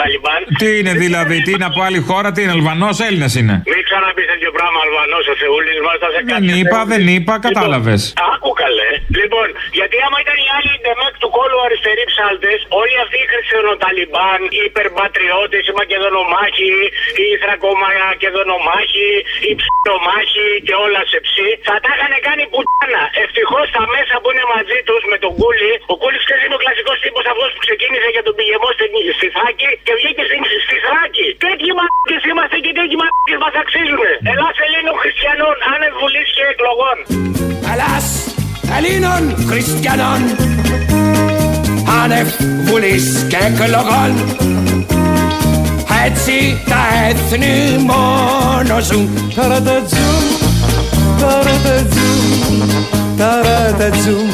Ταλιμπάν. Τι είναι δηλαδή, τι είναι από άλλη χώρα, τι είναι, Αλβανός, Έλληνας είναι; Μην ξαναπείς τέτοιο πράγμα, Αλβανός, ο Θεούλης μας θα σε κάνει. Δεν είπα, δεν είπα, κατάλαβες. Λοιπόν, άκου καλέ. Λοιπόν, γιατί άμα ήταν οι άλλοι ντεμέκ του κόλου αριστεροί ψάλτες, όλοι αυτοί οι χριστιανοταλιμπάν, οι υπερπατριώτες, οι μακεδονομάχοι, οι θρακομακεδονομάχοι, οι ψιλομάχοι και όλα σε ψή, θα τα είχαν κάνει πουτάνα. Ευτυχώς τα μέσα που είναι μαζί τους με τον Κούλι, ο Κούλι ξέρεις είναι ο κλασικός τύπος αυτός που ξεκίνησε για τον πηγεμό στη Θάκη και βγήκε στη Θάκη. Τέτοιοι μαλάκες είμαστε και τέτοιοι μαλάκες μας αξίζουν. Ελλά Ελλήνων Χριστιανών, άνευ βουλή και εκλογών. Ελλά Ελλήνων Χριστιανών, άνευ βουλή και εκλογών. Έτσι τα έθνη μόνο ζουν. Ταρατατζουμ, ταρατατζουμ, ταρατατζουμ.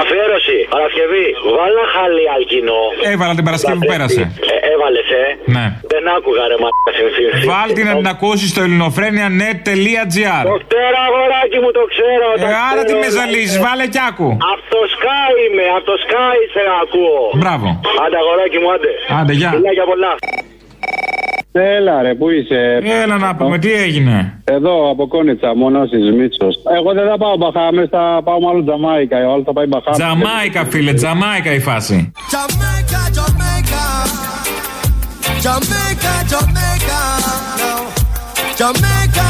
Αφιέρωση Παρασκευή, βάλα χαλί αλκινό. Έβαλα την Παρασκευή που πέρασε. Ε, Έβαλες, ε. Ναι. Δεν άκουγα ρε μαλάκα συνθήκη. Βάλτε να την ακούσεις στο ελληνοφρένια.net.gr. Το ξέρω, αγοράκι μου, το ξέρω. Ε, άρα τι με ζαλίζεις, βάλε κι άκου. Από το Sky είμαι, από το Sky σε ακούω. Μπράβο. Άντε, αγοράκι μου, άντε. Άντε, γεια. Φιλάκια πολλά. Έλα ρε, πού είσαι; Έλα να πούμε, τι έγινε; Εδώ από Κόνιτσα, μόνο τη Μίτσος. Εγώ δεν θα πάω Μπαχάμε, θα πάω μάλλον Τζαμάικα. Ο άλλος θα πάει Μπαχάμε. Τζαμάικα, φίλε, Τζαμάικα η φάση. Jamaica, Jamaica. Jamaica, Jamaica. No. Jamaica,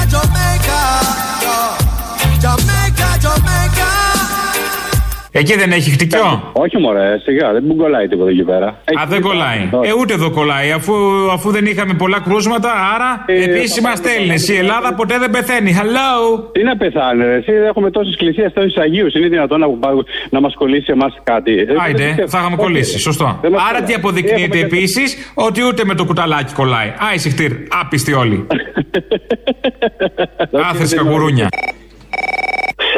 Εκεί δεν έχει χτυκιό; Όχι μωρέ, σιγά, δεν μου κολλάει τίποτα εκεί πέρα. Α, δεν κολλάει. Ε, ούτε εδώ κολλάει. Αφού, αφού δεν είχαμε πολλά κρούσματα, άρα Ε, επίσης είμαστε Έλληνες. Η Ελλάδα ποτέ δεν πεθαίνει. Hello! Τι να πεθάνε, ρε. Εσύ έχουμε τόσες εκκλησίες, τόσου Αγίους. Είναι δυνατόν να, να μας κολλήσει εμάς κάτι. Ε, δεν Άιντε, πιστεύω. θα είχαμε Όχι, κολλήσει. ρε. Σωστό. Δεν μας Άρα κολλάει. τι αποδεικνύεται Έχουμε και- επίσης, ότι ούτε με το κουταλάκι κολλάει. Άισε χτύρ, άπιστοι όλοι. Άθεσκα γουρούνια.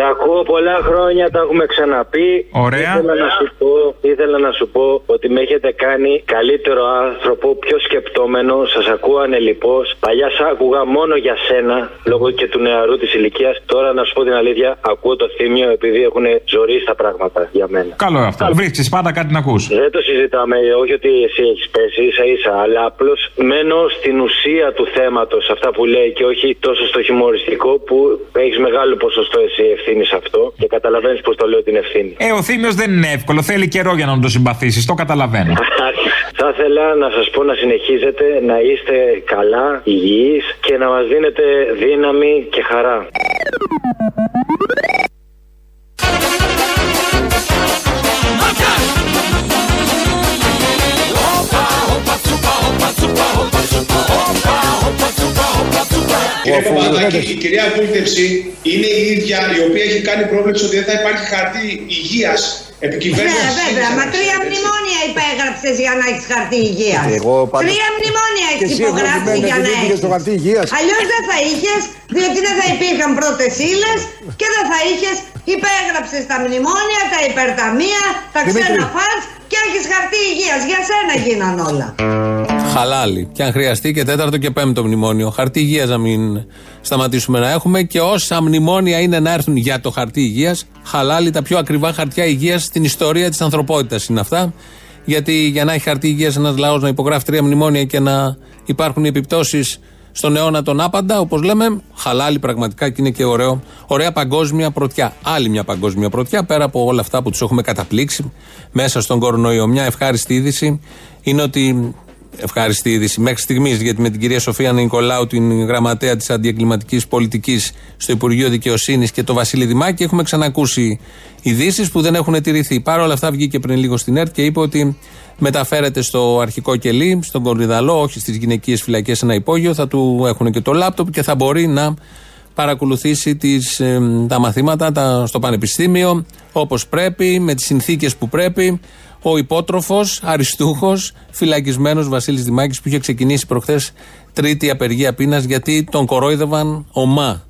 Σε ακούω πολλά χρόνια, τα έχουμε ξαναπεί. Ωραία. Ήθελα να, σου πω, ήθελα να σου πω ότι με έχετε κάνει καλύτερο άνθρωπο, πιο σκεπτόμενο. Σας ακούω ανελειπώ. Παλιά σ' άκουγα μόνο για σένα, λόγω και του νεαρού της ηλικίας. Τώρα να σου πω την αλήθεια, ακούω το θύμιο επειδή έχουν ζωή στα πράγματα για μένα. Καλό αυτό. Βρίσκεις πάντα κάτι να ακούς. Δεν το συζητάμε, όχι ότι εσύ έχεις πέσει ίσα ίσα, αλλά απλώς μένω στην ουσία του θέματος, αυτά που λέει και όχι τόσο στο χιουμοριστικό που έχεις μεγάλο ποσοστό εσύ ευθύνη σε αυτό και καταλαβαίνεις πώ το λέω την ευθύνη. Ε, ο Θήμιος δεν είναι εύκολο. Θέλει καιρό για να τον το συμπαθήσεις. Το καταλαβαίνω. Θα ήθελα να σας πω να συνεχίζετε να είστε καλά, υγιείς και να μας δίνετε δύναμη και χαρά. Η κυρία Βούλτεψη είναι η ίδια η οποία έχει κάνει πρόβλεψη ότι δεν θα υπάρχει χαρτί υγείας επικυβέρνησης. Ναι, βέβαια. Μα τρία μνημόνια υπέγραψες για να έχεις χαρτί υγείας. Εγώ πάντα- Τρία μνημόνια Και έχεις εσύ υπογράψει εγγραφημένη για να δεν πήγες έχεις. στο χαρτί υγείας; Αλλιώς δεν θα είχες, διότι δεν θα υπήρχαν πρώτες ύλες και δεν θα είχες. Υπέγραψες τα μνημόνια, τα υπερταμεία, τα Δημήτρη. ξένα φαντ και έχεις χαρτί υγείας. Για σένα γίναν όλα. Χαλάλι. Και αν χρειαστεί και τέταρτο και πέμπτο μνημόνιο. Χαρτί υγείας να μην σταματήσουμε να έχουμε και όσα μνημόνια είναι να έρθουν για το χαρτί υγείας. Χαλάλι, τα πιο ακριβά χαρτιά υγείας στην ιστορία της ανθρωπότητας είναι αυτά. Γιατί για να έχει χαρτί υγείας ένας λαός να υπογράφει τρία μνημόνια και να υπάρχουν οι επιπτώσεις στον αιώνα τον άπαντα, όπως λέμε, χαλάλι πραγματικά και είναι και ωραίο. Ωραία παγκόσμια πρωτιά. Άλλη μια παγκόσμια πρωτιά, πέρα από όλα αυτά που τους έχουμε καταπλήξει μέσα στον κορονοϊό. Μια ευχάριστη είδηση είναι ότι ευχάριστη είδηση μέχρι στιγμής, γιατί με την κυρία Σοφία Νικολάου, την γραμματέα της αντιεγκληματική πολιτικής στο Υπουργείο Δικαιοσύνης και το Βασίλη Δημάκη, έχουμε ξανακούσει ειδήσεις που δεν έχουν τηρηθεί. Παρ' όλα αυτά, βγήκε πριν λίγο στην ΕΡΤ και είπε ότι μεταφέρεται στο αρχικό κελί, στον Κορυδαλό, όχι στις γυναικείες φυλακές, ένα υπόγειο. Θα του έχουν και το λάπτοπ και θα μπορεί να παρακολουθήσει τις, ε, τα μαθήματα τα, στο πανεπιστήμιο όπως πρέπει, με τις συνθήκες που πρέπει. Ο υπότροφος, αριστούχος, φυλακισμένος Βασίλης Δημάκης που είχε ξεκινήσει προχθές τρίτη απεργία πείνας γιατί τον κορόιδευαν ομά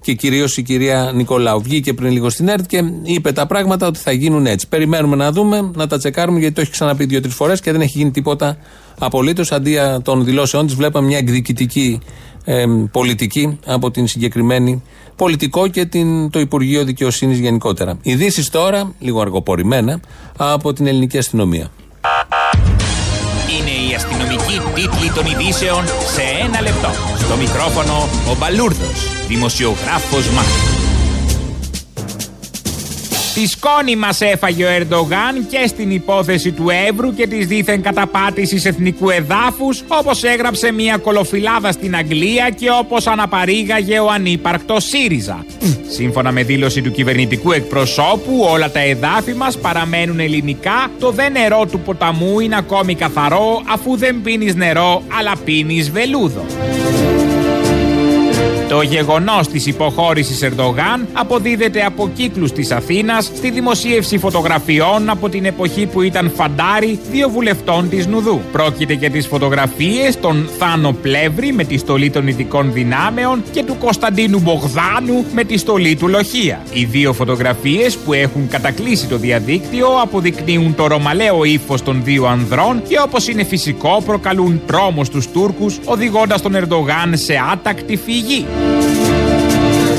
και κυρίως η κυρία Νικολάου. Βγήκε πριν λίγο στην ΕΡΤ και είπε τα πράγματα ότι θα γίνουν έτσι. Περιμένουμε να δούμε, να τα τσεκάρουμε γιατί το έχει ξαναπεί δύο-τρεις φορές και δεν έχει γίνει τίποτα απολύτως. Αντί των δηλώσεών της, βλέπαμε μια εκδικητική ε, πολιτική από την συγκεκριμένη πολιτικό και την, το Υπουργείο Δικαιοσύνης γενικότερα. Ειδήσεις τώρα, λίγο αργοπορημένα, από την ελληνική αστυνομία. Είναι η αστυνομική τίτλη των ειδήσεων σε ένα λεπτό. Στο μικρόφωνο ο Μπαλούρδος, δημοσιογράφος Μάρκος. Τη σκόνη μας έφαγε ο Ερντογάν και στην υπόθεση του Εύρου και της δίθεν καταπάτησης εθνικού εδάφους, όπως έγραψε μια κολοφυλάδα στην Αγγλία και όπως αναπαρήγαγε ο ανύπαρκτος ΣΥΡΙΖΑ. Σύμφωνα με δήλωση του κυβερνητικού εκπροσώπου, όλα τα εδάφη μας παραμένουν ελληνικά. Το δε νερό του ποταμού είναι ακόμη καθαρό, αφού δεν πίνεις νερό, αλλά πίνεις βελούδο. Το Το γεγονός της υποχώρησης Ερντογάν αποδίδεται από κύκλους της Αθήνας στη δημοσίευση φωτογραφιών από την εποχή που ήταν φαντάρι δύο βουλευτών της Νουδού. Πρόκειται για τις φωτογραφίες των Θάνο Πλεύρη με τη στολή των ειδικών δυνάμεων και του Κωνσταντίνου Μπογδάνου με τη στολή του Λοχεία. Οι δύο φωτογραφίες που έχουν κατακλείσει το διαδίκτυο αποδεικνύουν το ρωμαλαίο ύφος των δύο ανδρών και όπως είναι φυσικό προκαλούν τρόμο στους Τούρκους οδηγώντας τον Ερντογάν σε άτακτη φυγή.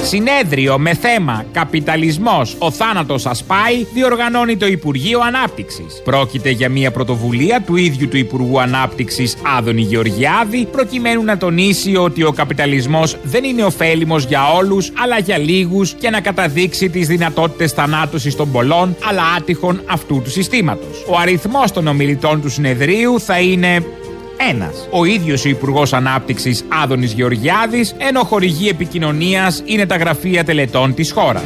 Συνέδριο με θέμα Καπιταλισμός, ο θάνατος σας πάει, διοργανώνει το Υπουργείο Ανάπτυξης. Πρόκειται για μια πρωτοβουλία του ίδιου του Υπουργού Ανάπτυξης Άδωνη Γεωργιάδη, προκειμένου να τονίσει ότι ο καπιταλισμός δεν είναι ωφέλιμος για όλους, αλλά για λίγους και να καταδείξει τις δυνατότητες θανάτωσης των πολλών, αλλά άτυχων αυτού του συστήματος. Ο αριθμός των ομιλητών του συνεδρίου θα είναι ένας. Ο ίδιος ο Υπουργός Ανάπτυξης Άδωνης Γεωργιάδης, ενώ χορηγή επικοινωνίας είναι τα γραφεία τελετών της χώρας.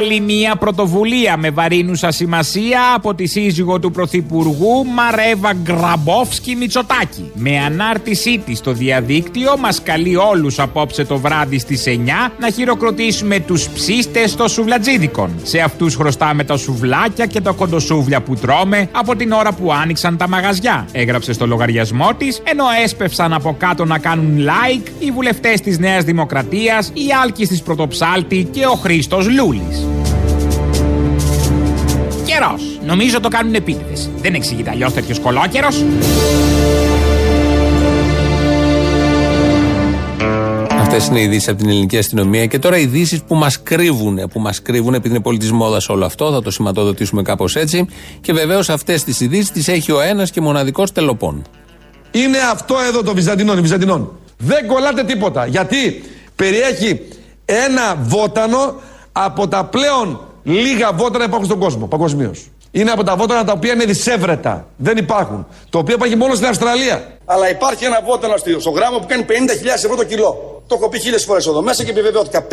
Άλλη μία πρωτοβουλία με βαρύνουσα σημασία από τη σύζυγο του Πρωθυπουργού Μαρέβα Γκραμπόφσκι Μητσοτάκη. Με ανάρτησή της στο διαδίκτυο μας καλεί όλους απόψε το βράδυ στις 9 να χειροκροτήσουμε τους ψίστε των σουβλατζίδικων. Σε αυτούς χρωστάμε τα σουβλάκια και τα κοντοσούβλια που τρώμε από την ώρα που άνοιξαν τα μαγαζιά. Έγραψε στο λογαριασμό της, ενώ έσπευσαν από κάτω να κάνουν like οι βουλευτές της Νέας Δημοκρατίας, η Άλκης της Πρωτοψάλτη και ο Χρήστος Λούλης. Καιρό. Νομίζω το κάνουν επίτηδες. Δεν εξηγείται αλλιώς τέτοιος κολόκερος. Αυτές είναι οι ειδήσεις από την ελληνική αστυνομία. Και τώρα ειδήσεις που μας κρύβουν. Που μας κρύβουν, επειδή είναι πολιτή μόδας όλο αυτό, θα το σηματοδοτήσουμε κάπως έτσι. Και βεβαίως αυτές τις ειδήσεις τις έχει ο ένας και μοναδικός τελοπών. Είναι αυτό εδώ το Βυζαντινών, Βυζαντινών. Δεν κολλάτε τίποτα. Γιατί περιέχει ένα βότανο από τα πλέον λίγα βότανα υπάρχουν στον κόσμο παγκοσμίως. Είναι από τα βότανα τα οποία είναι δυσέβρετα. Δεν υπάρχουν. Το οποίο υπάρχει μόνο στην Αυστραλία. Αλλά υπάρχει ένα βότανο στο γράμμα που κάνει 50.000 ευρώ το κιλό. Το έχω πει χίλιες φορές εδώ μέσα και επιβεβαιώθηκα. 50.000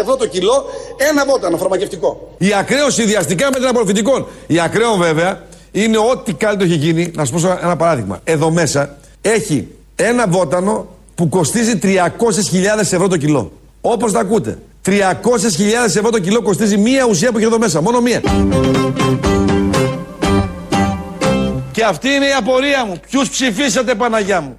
ευρώ το κιλό ένα βότανο φαρμακευτικό. Η ακραίο συνδυαστικά με την απορροφητικών. Η ακραίο βέβαια είναι ό,τι καλύτερο έχει γίνει. Να σας πω ένα παράδειγμα. Εδώ μέσα έχει ένα βότανο που κοστίζει 300.000 ευρώ το κιλό. Όπως τα ακούτε. 300.000 ευρώ το κιλό κοστίζει μία ουσία που έχει εδώ μέσα. Μόνο μία. Και αυτή είναι η απορία μου. Ποιους ψηφίσατε, Παναγιά μου;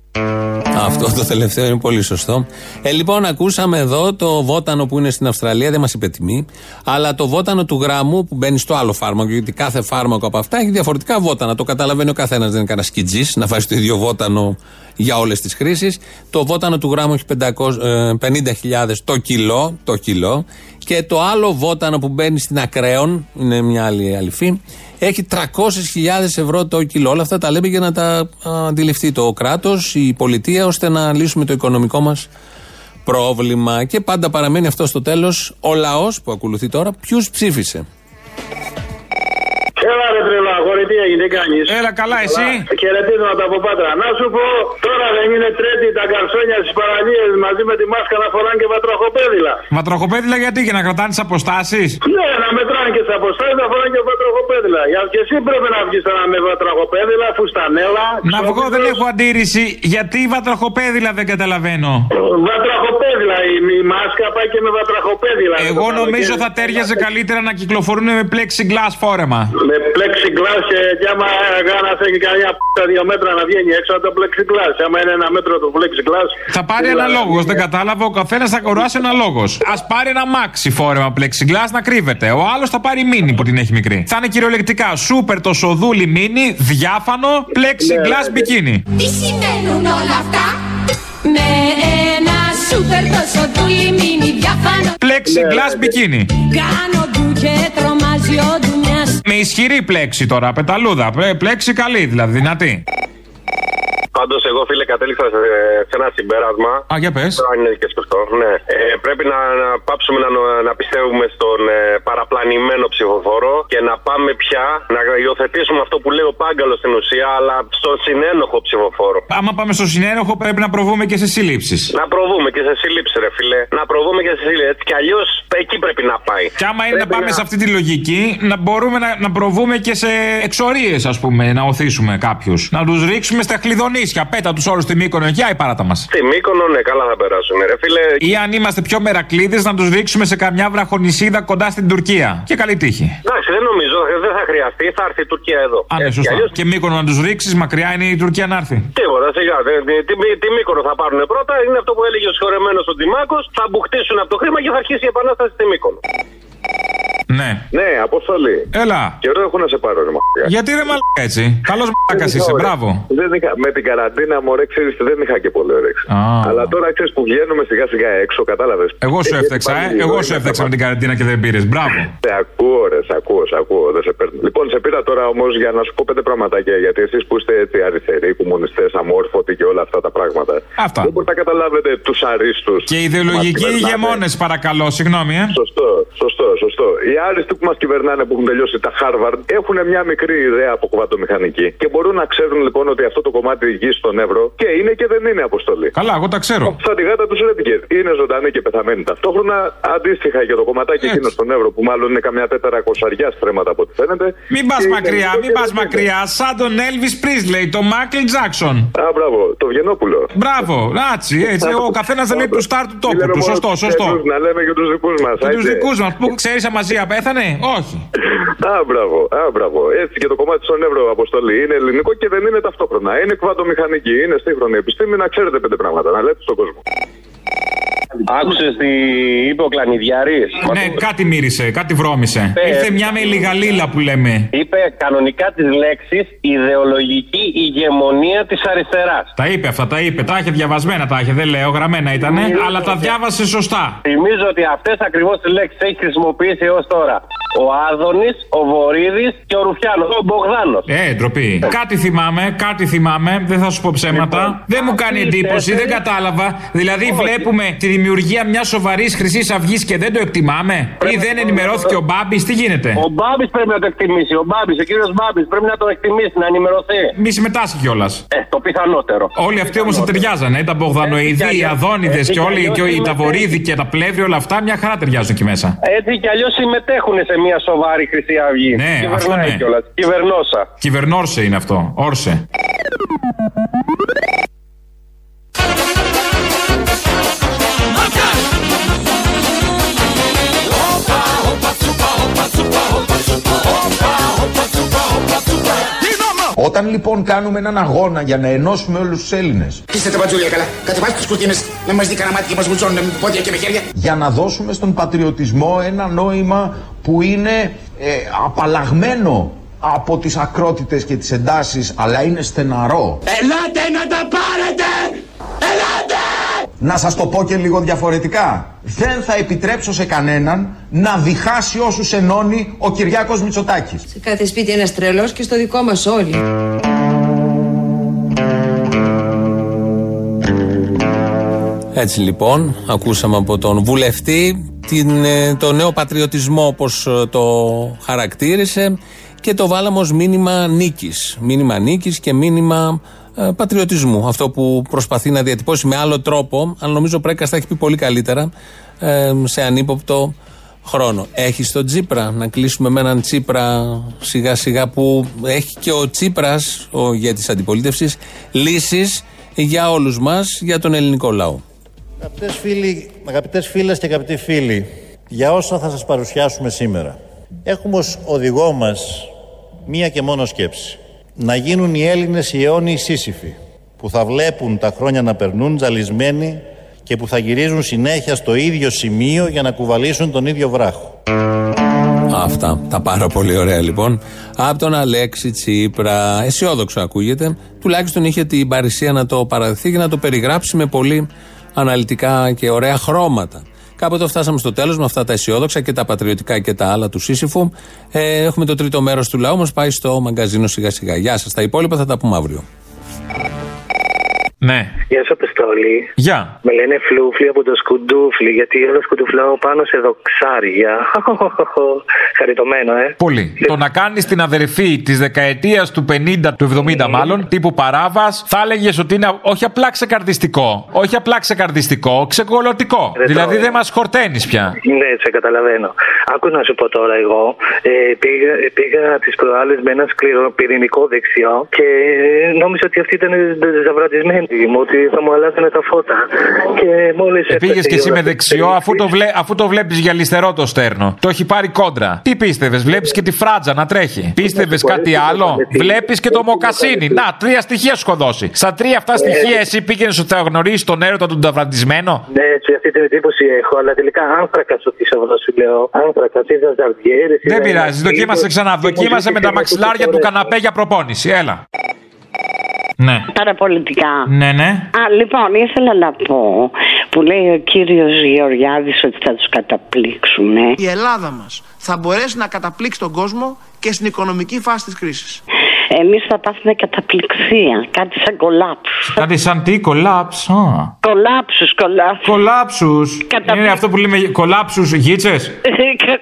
Αυτό το τελευταίο είναι πολύ σωστό. Ε, λοιπόν, ακούσαμε εδώ το βότανο που είναι στην Αυστραλία, δεν μας είπε τιμή, αλλά το βότανο του γράμμου που μπαίνει στο άλλο φάρμακο, γιατί κάθε φάρμακο από αυτά έχει διαφορετικά βότανα. Το καταλαβαίνει ο καθένας, δεν είναι κανένας σκιτζής να βάζει το ίδιο βότανο για όλες τις χρήσεις. Το βότανο του γράμμου έχει 50.000 το κιλό, το κιλό. Και το άλλο βότανο που μπαίνει στην Ακραίων, είναι μια άλλη αληφή, έχει 300.000 ευρώ το κιλό. Όλα αυτά τα λέμε για να τα αντιληφθεί το κράτος, η πολιτεία, ώστε να λύσουμε το οικονομικό μας πρόβλημα. Και πάντα παραμένει αυτό στο τέλος ο λαός που ακολουθεί τώρα, ποιους ψήφισε; Τι έγινε, τι κάνεις; Έλα καλά, εσύ; Χαιρετίσματα από Πάτρα. Να σου πω, τώρα δεν είναι τρίτη τα καρσόνια στις παραλίες μαζί με τη μάσκα να φοράνε και βατραχοπέδιλα. Βατραχοπέδιλα γιατί, για να κρατάνε τις αποστάσεις; Ναι, να μετράνε και τις αποστάσεις να φοράνε και βατραχοπέδιλα. Για και εσύ πρέπει να βγεις τώρα με βατραχοπέδιλα, φουστανέλα. Να βγω δεν έχω αντίρρηση, γιατί βατραχοπέδιλα δεν καταλαβαίνω; Βατραχοπέδιλα, η, η μάσκα πάει και με βατραχοπέδιλα. Εγώ νομίζω θα τέριαζε καλύτερα να κυκλοφορούν με plexiglass φόρεμα. Με plexiglass και, και άμα γάνα έχει κανένα p***α δύο μέτρα να βγαίνει έξω από το plexiglass. Άμα είναι ένα μέτρο το plexiglass. Θα πάρει ένα λόγος, δεν κατάλαβα. Ο καθένας θα κοράσει ένα λόγος. Α πάρει ένα μάξι φόρεμα plexiglass να κρύβεται. Ο άλλος θα πάρει μίνι που την έχει μικρή. Θα είναι κυριολεκτικά σούπερ το σοδούλι μίνι, διάφανο, plexiglass μπικίνι. Τι σημαίνουν όλα αυτά; Με ένα σούπερ το σοδούλι μίνι διάφανο. Plexiglass μπικίνι. Κάνω ντου και τρομάζει ο ντουνιάς Με ισχυρή πλέξη τώρα, πεταλούδα. Πλέ- Πλέξη καλή δηλαδή, δυνατή. Πάντως, εγώ φίλε κατέληξα σε, σε ένα συμπέρασμα. Α, για πες. Αν είναι και σωστό, ναι. Ε, πρέπει να, να πάψουμε να, να πιστεύουμε στον ε, παραπλανημένο ψηφοφόρο και να πάμε πια να υιοθετήσουμε αυτό που λέει ο Πάγκαλος στην ουσία, αλλά στον συνένοχο ψηφοφόρο. Άμα πάμε στο συνένοχο, πρέπει να προβούμε και σε συλλήψεις. Να προβούμε και σε σύλληψη, ρε φίλε. Να προβούμε και σε σύλληψη. Έτσι κι αλλιώς εκεί πρέπει να πάει. Και άμα είναι να Πρέπει πάμε σε αυτή τη λογική, να μπορούμε να, να προβούμε και σε εξορίες, ας πούμε, να οθήσουμε κάποιους. Να τους ρίξουμε στα χλειδονίσια. Νησιά, πέτα τους όλους στη Μύκονο, για η παράτα μας. Στη Μύκονο, ναι, καλά θα περάσουμε, ρε φίλε. Ή αν είμαστε πιο μερακλείδες, να τους ρίξουμε σε καμιά βραχονισίδα κοντά στην Τουρκία. Και καλή τύχη. Εντάξει, δεν νομίζω, δεν θα χρειαστεί, θα έρθει η Τουρκία εδώ. Α, ναι, Έτσι, σωστά. αλλιώς- Και Μύκονο να τους ρίξει, μακριά είναι η Τουρκία να έρθει. Τίποτα, σιγά. δεν- Τι, τι, τι Μύκονο θα πάρουν πρώτα, είναι αυτό που έλεγε ο συγχωρεμένο ο Τζιμάκο. Θα μπουχτίσουν από το χρήμα και θα αρχίσει η επανάσταση στη Μύκονο. Ναι. Ναι, Αποστολή. Έλα. Καιρό έχω να σε πάρω, ρε μαλάκα. Γιατί ρε μαλάκα έτσι. Καλός μαλάκας Δεν είσαι, είχα μπράβο. όρεξη. Δεν είχα, με την καραντίνα, μωρέ, ξέρεις, δεν είχα και πολύ όρεξη. Α. Αλλά τώρα ξέρεις που βγαίνουμε σιγά σιγά έξω, κατάλαβες. Εγώ σου έφτεξα, ε. Εγώ σου έφτεξα με την καραντίνα και δεν πήρες. Μπράβο. Σε ακούω, ρε, σε ακούω, σε ακούω, δεν σε παίρνω. Λοιπόν, σε πήρα τώρα όμως για να σου πω πέντε πραγματάκια. Γιατί εσείς που είστε έτσι αριστεροί, κομμουνιστές, αμόρφωτοι και όλα αυτά τα πράγματα. Αυτά. Δεν μπορείτε να καταλάβετε τους αρίστους. Και ιδεολογικοί ηγεμόνες, παρακαλώ, συγγνώμη, ε. Σωστό, σωστό, σωστό. Οι άριστοι που μας κυβερνάνε που έχουν τελειώσει τα Harvard έχουν μια μικρή ιδέα από κουβατομηχανική και μπορούν να ξέρουν λοιπόν ότι αυτό το κομμάτι γης στον Εύρο και είναι και δεν είναι αποστολή. Καλά, εγώ τα ξέρω. Σαν τη γάτα του Ρέτικερ. Είναι ζωντανή και πεθαμένη ταυτόχρονα. Αντίστοιχα για το κομματάκι εκείνο στον Εύρο που μάλλον είναι καμιά τέταρα κοσαριά στρέμματα από ό,τι φαίνεται. Μην πας Και είναι μακριά, αυτό μην και πας δεν είναι. μακριά. Σαν τον Elvis Presley, τον Μάικλ Τζάξον. Α, μπράβο, το Βγενόπουλο. Μπράβο, έτσι, έτσι. Ο καθένας δεν λέει του στάρ του τόπου Λέμε του. μόνο Σωστό, τους σωστό. τέτοιους, Να λέμε για τους δικούς μας. Και τους δικούς μας που ξέρεις αμαζία πέθανε, όχι. Α, μπράβο, α, μπράβο. Έτσι και το κομμάτι στον Εύρο αποστολή είναι ελληνικό και δεν είναι ταυτόχρονα. Είναι κουβατομηχανική, είναι σύγχρονη επιστήμη. Να ξέρετε πέντε πράγματα, να λέτε στον κόσμο. Άκουσες τι είπε ο Κλανιδιάρης; Ναι, κάτι μύρισε, κάτι βρώμησε. Ε, Ήρθε μια με λιγαλίλα που λέμε. Είπε κανονικά τις λέξεις ιδεολογική ηγεμονία της αριστεράς. Τα είπε αυτά, τα είπε. Τα είχε διαβασμένα, τα είχε. Δεν λέω, γραμμένα ήταν. Αλλά τα διάβασε σωστά. Θυμίζω ότι αυτές ακριβώς τις λέξεις έχει χρησιμοποιήσει έως τώρα ο Άδωνης, ο Βορύδης και ο Ρουφιάνος, ο Μπογδάνος. Ε, ντροπή. Κάτι θυμάμαι, κάτι θυμάμαι. Δεν θα σου πω ψέματα. Δεν μου κάνει αυτοί οι εντύπωση, δεν τέσσερις- κατάλαβα. Δηλαδή, Όχι. βλέπουμε τη δημιουργία μιας σοβαρής χρυσής αυγής και δεν το εκτιμάμε; Ή δεν ενημερώθηκε ο Μπάμπης, τι γίνεται; Ο Μπάμπης πρέπει να το εκτιμήσει. Ο Μπάμπης, ο κύριος Μπάμπης πρέπει να το εκτιμήσει, να ενημερωθεί. Μη συμμετάσχει κιόλας. Ε, το πιθανότερο. Όλοι αυτοί όμως θα ταιριάζανε. ε, Τα Μπογδανοειδή, οι Αδόνιδες έτσι και κι όλοι αλλιώς και οι είναι Ταβορίδη και τα πλεύρη, όλα αυτά μια χαρά ταιριάζουν εκεί μέσα. Έτσι κι αλλιώς συμμετέχουν σε μια σοβαρή Χρυσή Αυγή. Ναι, Κυβερνάει αυτό ναι. κιόλας. Κυβερνόσα. Κυβερνόρσε είναι αυτό. Όρσε. Όταν λοιπόν κάνουμε έναν αγώνα για να ενώσουμε όλους τους Έλληνες Είστε τα μπατζούλια καλά. Κατεβάστε τις κουρτίνες να μας δει κανένα μάτι και μας βουτσώνουν με πόδια και με χέρια. για να δώσουμε στον πατριωτισμό ένα νόημα που είναι ε, απαλλαγμένο από τις ακρότητες και τις εντάσεις αλλά είναι στεναρό. Ελάτε να τα πάρετε! Ελάτε! Να σας το πω και λίγο διαφορετικά. Δεν θα επιτρέψω σε κανέναν να διχάσει όσους ενώνει ο Κυριάκος Μητσοτάκης. Σε κάθε σπίτι ένας τρελός και στο δικό μας όλοι. Έτσι λοιπόν, ακούσαμε από τον βουλευτή την, ε, το νέο πατριωτισμό όπως ε, το χαρακτήρισε και το βάλαμε ως μήνυμα νίκης. Μήνυμα νίκης και μήνυμα ε, πατριωτισμού. Αυτό που προσπαθεί να διατυπώσει με άλλο τρόπο, αλλά νομίζω ο Πρέκας τα έχει πει πολύ καλύτερα ε, σε ανύποπτο χρόνο. Έχει τον Τσίπρα, να κλείσουμε με έναν Τσίπρα σιγά σιγά που έχει και ο Τσίπρας, ο ηγέτης αντιπολίτευσης, λύσεις για όλους μας, για τον ελληνικό λαό. Αγαπητές, φίλοι, αγαπητές φίλες και αγαπητοί φίλοι, για όσα θα σας παρουσιάσουμε σήμερα. Έχουμε ως οδηγό μας μία και μόνο σκέψη. Να γίνουν οι Έλληνες οι αιώνιοι σύσυφοι, που θα βλέπουν τα χρόνια να περνούν τζαλισμένοι και που θα γυρίζουν συνέχεια στο ίδιο σημείο για να κουβαλήσουν τον ίδιο βράχο. Αυτά. Τα πάρα πολύ ωραία λοιπόν. Από τον Αλέξη Τσίπρα. Αισιόδοξο ακούγεται. Τουλάχιστον είχε την παρησία να το παραδεχθεί και να το περιγράψει με πολύ αναλυτικά και ωραία χρώματα. Κάποτε φτάσαμε στο τέλος με αυτά τα αισιόδοξα και τα πατριωτικά και τα άλλα του Σύσυφου. Ε, έχουμε το τρίτο μέρος του λαού μας πάει στο μαγκαζίνο σιγά σιγά. Γεια σας. Τα υπόλοιπα θα τα πούμε αύριο. Ναι. Γεια σου, Αποστόλη. Γεια. Με λένε φλούφλι από το σκουντούφλι, γιατί όλο σκουντουφλάω πάνω σε δοξάρια. Χαριτωμένο, ε. Πολύ. Το να κάνεις την αδερφή της δεκαετίας του 50, του 70 μάλλον, τύπου παράβας, θα έλεγες ότι είναι όχι απλά ξεκαρδιστικό. Όχι απλά ξεκαρδιστικό, ξεκολωτικό. Δεν δηλαδή το- δεν μας χορταίνεις πια. Ναι, σε καταλαβαίνω. Άκου να σου πω τώρα εγώ. Ε, πήγα πήγα τις προάλλες με ένα σκληροπυρηνικό δεξιό και νόμιζα ότι αυτή ήταν ζαβρατισμένη μου, ότι θα μου αλλάζανε τα φώτα. Και μόλις. Πήγες και εσύ με δεξιό αφού το, βλέ, αφού το βλέπεις γυαλιστερό το στέρνο. Το έχει πάρει κόντρα. Τι πίστευες, βλέπεις και τη φράτζα να τρέχει. Πίστευες κάτι άλλο; Βλέπεις και το μοκασίνι. Να, τρία στοιχεία σου έχω δώσει. Στα τρία αυτά στοιχεία εσύ πήγαινες στο θα γνωρίσεις τον έρωτα του ταυρατισμένο. Ναι, έτσι, αυτή την εντύπωση έχω, αλλά τελικά άνθρακας σου τι αυτό σου λέω. Άνθρακας, είδα ζαρδιέρε. Δεν πειράζει, δοκίμασε ξανά. Δοκίμασε με τα μαξιλάρια του καναπέ για προπόνηση. Έλα. Ναι. Παραπολιτικά. Ναι, ναι. Α, λοιπόν, ήθελα να πω που λέει ο κύριος Γεωργιάδης ότι θα τους καταπλήξουν. ε. Η Ελλάδα μας θα μπορέσει να καταπλήξει τον κόσμο και στην οικονομική φάση της κρίσης. Εμείς θα πάθουμε καταπληξία, κάτι σαν κολάψους. Κάτι σαν τι, κολάψ. Κολάψους, κολάψους. Κολάψους. Καταπλη- Είναι αυτό που λέμε κολάψους γίτσες;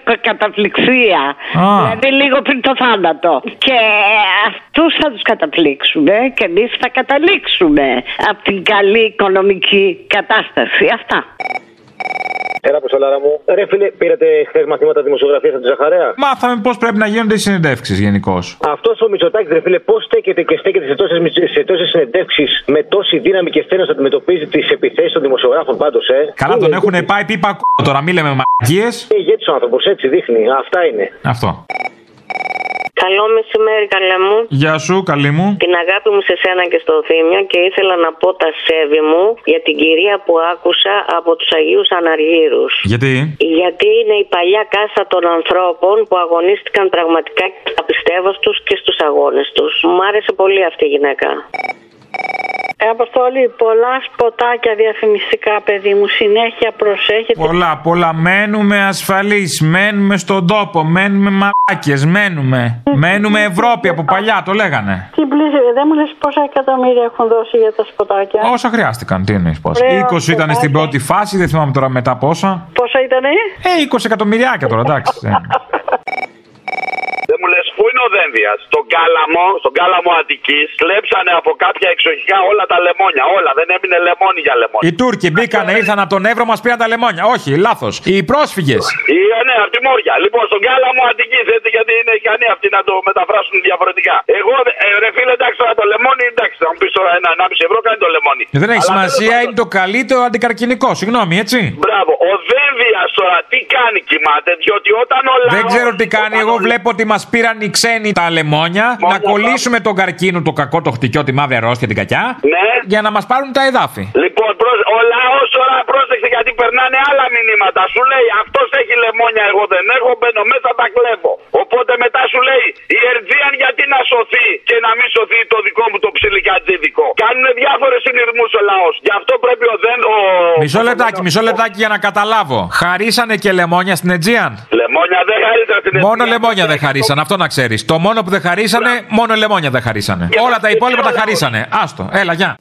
Κα- καταπληξία. Α. Δηλαδή λίγο πριν το θάνατο. Και αυτούς θα τους καταπλήξουμε και εμείς θα καταλήξουμε από την καλή οικονομική κατάσταση. Αυτά. Έλα, Αποστολάρα μου. Ρε φίλε, πήρατε χθες μαθήματα δημοσιογραφίας από τη Ζαχαρέα; Μάθαμε πώς πρέπει να γίνονται οι συνεντεύξεις γενικώς. Αυτός ο Μητσοτάκης, ρε φίλε, πώς στέκεται και στέκεται σε τόσες σε τόσες συνεντεύξεις με τόση δύναμη και στένος να αντιμετωπίζει τις επιθέσεις των δημοσιογράφων πάντως, ε; Καλά, τον έχουν πάει πίπα κ... τώρα, μη λέμε μαγικίε. Είναι ηγέτης ο άνθρωπος, έτσι δείχνει. Αυτά είναι. Αυτό. Καλό μεσημέρι, καλέ μου. Γεια σου, καλή μου. Την αγάπη μου σε σένα και στο Θήμιο και ήθελα να πω τα σέβη μου για την κυρία που άκουσα από τους Αγίους Αναργύρους. Γιατί; Γιατί είναι η παλιά κάστα των ανθρώπων που αγωνίστηκαν πραγματικά στα πιστεύω τους και στους αγώνες τους. Μου άρεσε πολύ αυτή η γυναίκα. Ε, Αποστόλη, πολλά σποτάκια διαφημιστικά, παιδί μου. Συνέχεια προσέχετε. Πολλά, πολλά. Μένουμε ασφαλείς. Μένουμε στον τόπο. Μένουμε μαλάκες. Μένουμε. Μένουμε Ευρώπη από παλιά, το λέγανε. Τι πλήση, δεν μου λες πόσα εκατομμύρια έχουν δώσει για τα σποτάκια; Όσα χρειάστηκαν, τι εννοείς πώς. Ωραία, 20 ήταν σποτάκια. στην πρώτη φάση, δεν θυμάμαι τώρα μετά πόσα. Πόσα ήτανε; Ε, 20 εκατομμυριάκια τώρα, εντάξει. Ε. Δεν μου λε, πού είναι ο Δένδια. Στον κάλαμο, στον κάλαμο Αττικής, κλέψανε από κάποια εξοχικά όλα τα λεμόνια. Όλα, δεν έμεινε λεμόνι για λεμόνι. Οι Τούρκοι μπήκανε, ήρθαν από τον Εύρο, μας πήραν τα λεμόνια. Όχι, λάθος. Οι πρόσφυγες. Ή, ε, ναι, από τη Μόρια. Λοιπόν, στον κάλαμο Αττική, έτσι, γιατί είναι ικανοί αυτοί να το μεταφράσουν διαφορετικά. Εγώ, ε, ρε φίλε, εντάξει τώρα το λεμόνι, εντάξει, θα μου πεις τώρα ένα 1,5 ευρώ κάνει το λεμόνι. Δεν έχει Αλλά σημασία, είναι το καλύτερο αντικαρκυνικό. Συγγνώμη, έτσι. Μπράβο. Ο Δένδιας τώρα τι κάνει, κοιμάται, διότι όταν ο λαός... Δεν ξέρω τι κάνει. Εγώ βλέπω ότι μας πήραν οι ξένοι τα λεμόνια. Να κολλήσουμε τον καρκίνο, το κακό, το χτυκιό, τη μαύρη αρρώστια, την κακιά. Ναι. Για να μας πάρουν τα εδάφη. Λοιπόν, προς- ο λαός τώρα πρόσεξε γιατί περνάνε άλλα μηνύματα. Σου λέει αυτός έχει λεμόνια, εγώ δεν έχω, μπαίνω μέσα, τα κλέβω. Οπότε μετά σου λέει η Ερτζίαν γιατί να σωθεί και να μην σωθεί το δικό μου το ψιλικατζίδικο. Κάνουν διάφορες συνειρμούς ο λαός. Γι' αυτό πρέπει ο δεν. Ο... Μισό λεπτάκι, μισό λεπτάκι για να καταλάβω. Χαρίσανε και λεμόνια στην Αιτζίαν; Λεμόνια δεν χαρίζαν στην Μόνο λεμόνια δεν χαρίσανε, αυτό να ξέρεις. Το μόνο που δεν χαρίσανε, μόνο λεμόνια δεν χαρίσανε. Όλα τα υπόλοιπα τα χαρίσανε. Άστο, έλα, γεια.